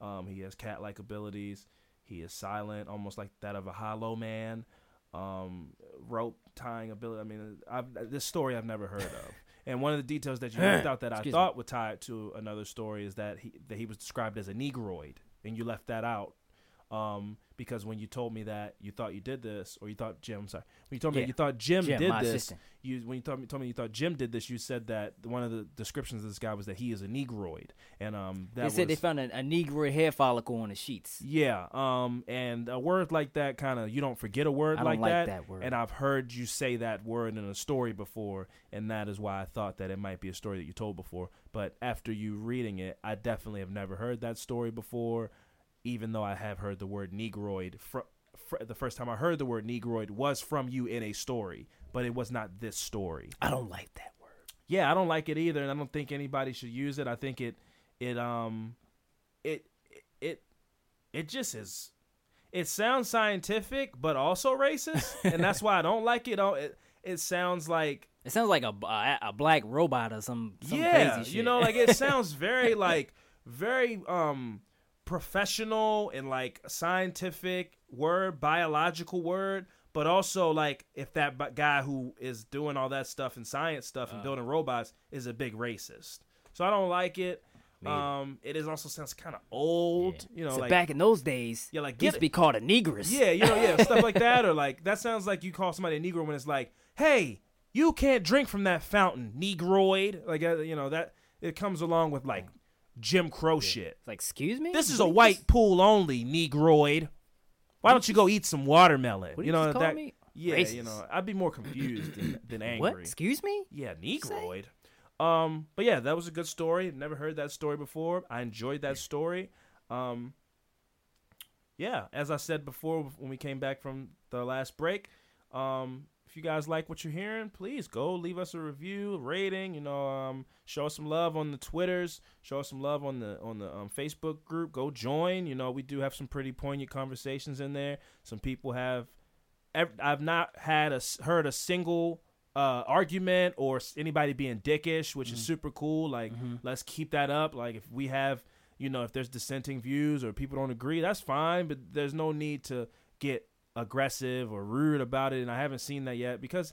Um, he has cat-like abilities. He is silent, almost like that of a Hollow Man. Um, rope tying ability. I mean, I've, this story I've never heard of. [LAUGHS] And one of the details that you left out that I Excuse thought would tie it to another story is that he that he was described as a negroid, and you left that out um, because when you told me that you thought you did this, or you thought Jim, sorry, when you told me Yeah. you thought Jim, Jim, did this, assistant. you when you told me, told me you thought Jim did this, you said that one of the descriptions of this guy was that he is a negroid, and um, that They said they found a, a Negro hair follicle on the sheets. yeah, um, and a word like that kind of you don't forget a word like, like that. that word. And I've heard you say that word in a story before, and that is why I thought that it might be a story that you told before. But after you reading it, I definitely have never heard that story before, even though I have heard the word negroid. Fr- fr- the first time I heard the word negroid was from you in a story, but it was not this story. I don't like that word. Yeah, I don't like it either, and I don't think anybody should use it. I think it, it, um, it, it, it just is. It sounds scientific, but also racist, and that's why I don't like it. Oh, It, it sounds like It sounds like a, a, a black robot or some, some yeah, crazy shit. you know, like it [LAUGHS] sounds very like very um professional and like scientific word, biological word, but also like if that bu- guy who is doing all that stuff and science stuff and Uh. building robots is a big racist. So I don't like it. Um, it is also sounds kind of old, Yeah. you know, so like back in those days, Yeah, like, it used to be called a negress. yeah, you know, yeah, stuff like that, [LAUGHS] or like that sounds like you call somebody a negro when it's like, hey, you can't drink from that fountain, negroid. Like uh, you know that it comes along with like Jim Crow shit. It's like, excuse me. This is a white just- pool only, negroid. Why don't you go eat some watermelon? You you know that. me? Yeah, you know, I'd be more confused than, [COUGHS] than angry. What? Excuse me. Yeah. Negroid. Um, but yeah, that was a good story. Never heard that story before. I enjoyed that story. Um, yeah, as I said before when we came back from the last break, um, if you guys like what you're hearing, please go leave us a review, rating. You know, um, show us some love on the Twitters, show us some love on the on the um, Facebook group. Go join. You know, we do have some pretty poignant conversations in there. Some people have. I've not had a heard a single uh, argument or anybody being dickish, which is super cool. Like, let's keep that up. Like, if we have, you know, if there's dissenting views or people don't agree, that's fine. But there's no need to get aggressive or rude about it. And I haven't seen that yet because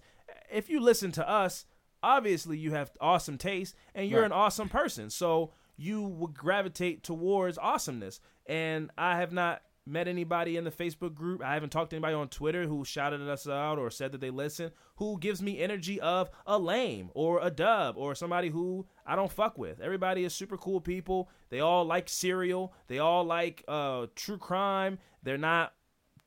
if you listen to us, obviously you have awesome taste and you're Right. an awesome person. So you would gravitate towards awesomeness. And I have not met anybody in the Facebook group. I haven't talked to anybody on Twitter who shouted us out or said that they listen who gives me energy of a lame or a dub or somebody who I don't fuck with. Everybody is super cool people. They all like cereal. They all like uh, true crime. They're not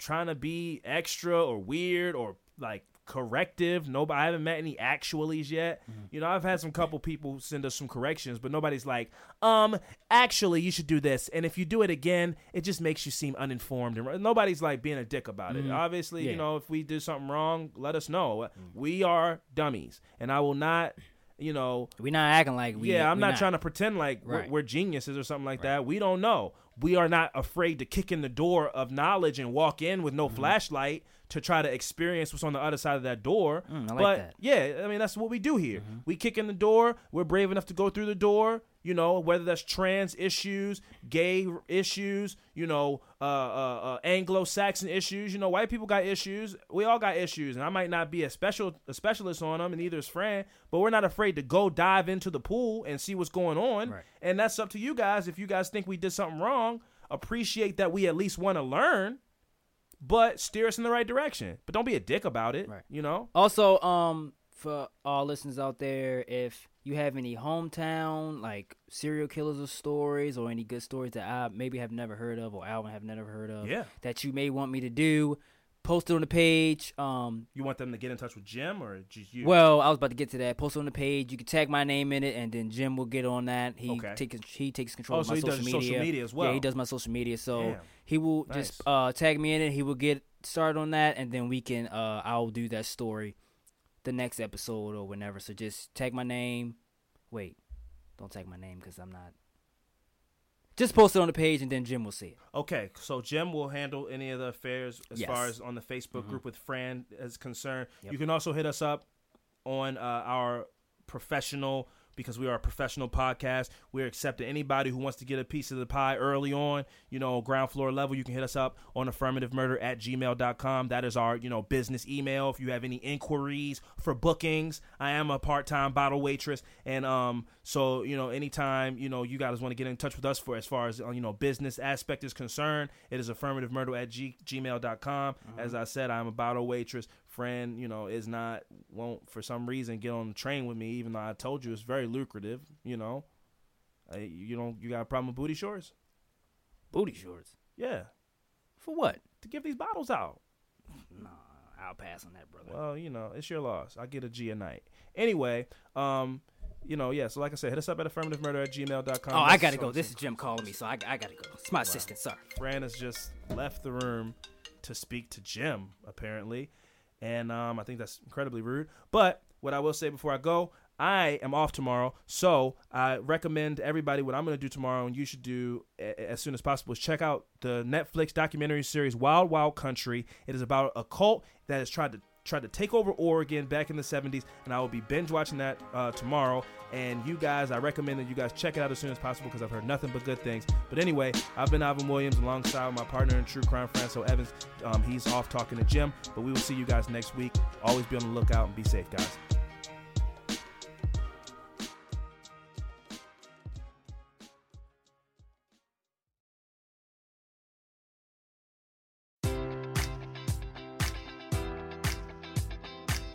trying to be extra or weird or like corrective. Nobody, I haven't met any actualies yet. Mm-hmm. You know, I've had some couple people send us some corrections, but nobody's like, um, actually, you should do this. And if you do it again, it just makes you seem uninformed. And nobody's like being a dick about it. Mm-hmm. Obviously, you know, if we do something wrong, let us know. Mm-hmm. We are dummies, and I will not. You know, We're not acting like we. yeah, I'm we not, trying to pretend like we're, we're geniuses or something like that. We don't know. We are not afraid to kick in the door of knowledge and walk in with no Mm-hmm. flashlight to try to experience what's on the other side of that door. Mm, like but that. Mm-hmm. yeah, I mean that's what we do here. We kick in the door. We're brave enough to go through the door. You know, whether that's trans issues, gay issues, you know, uh, uh, uh, Anglo-Saxon issues. You know, white people got issues. We all got issues, and I might not be a special a specialist on them, and neither is Fran. But we're not afraid to go dive into the pool and see what's going on. Right. And that's up to you guys. If you guys think we did something wrong, appreciate that we at least want to learn, but steer us in the right direction. But don't be a dick about it. Right. You know. Also, um, for all listeners out there, if you have any hometown like serial killers or stories, or any good stories that I maybe have never heard of, or Alvin have never heard of, Yeah. that you may want me to do, post it on the page. Um, You want them to get in touch with Jim or just you? well, I was about to get to that. Post it on the page. You can tag my name in it, and then Jim will get on that. He Okay. takes he takes control Oh, of so my he does social media. social media as Yeah, he does my social media. So Damn. he will Nice. just uh, tag me in it. He will get started on that, and then we can. Uh, I'll do that story, the next episode or whenever. So just tag my name. Wait, don't tag my name because I'm not. Just post it on the page, and then Jim will see it. Okay, so Jim will handle any of the affairs as Yes. far as on the Facebook group with Fran is concerned. Yep. You can also hit us up on uh, our professional because we are a professional podcast. We're accepting anybody who wants to get a piece of the pie early on, you know, ground floor level. You can hit us up on affirmative murder at gmail.com. That is our, you know, business email. If you have any inquiries for bookings, I am a part-time bottle waitress. And um, so, you know, anytime, you know, you guys want to get in touch with us for as far as, uh, you know, business aspect is concerned, it is affirmative murder at g- gmail.com. As I said, I'm a bottle waitress. Friend, you know, is not, won't for some reason get on the train with me, even though I told you it's very lucrative, you know. Uh, you don't, you got a problem with booty shorts? Booty shorts Yeah, for what? to give these bottles out. Nah, I'll pass on that, brother. Well, you know, it's your loss. I get a G a night. Anyway, um, you know, yeah, so like I said, hit us up at affirmativemurder at gmail.com. oh, I gotta go. This is Jim calling me, so I, I gotta go. It's my assistant. sir. Fran has just left the room to speak to Jim, apparently. And um, I think that's incredibly rude. But what I will say before I go, I am off tomorrow. So I recommend everybody what I'm going to do tomorrow, and you should do as soon as possible, is check out the Netflix documentary series Wild Wild Country. It is about a cult that has tried to tried to take over Oregon back in the 70s, and I will be binge watching that uh, tomorrow. And you guys, I recommend that you guys check it out as soon as possible because I've heard nothing but good things. But anyway, I've been Ivan Williams alongside my partner in true crime, Franco Evans. Um, he's off talking to Jim, but we will see you guys next week. Always be on the lookout and be safe, guys.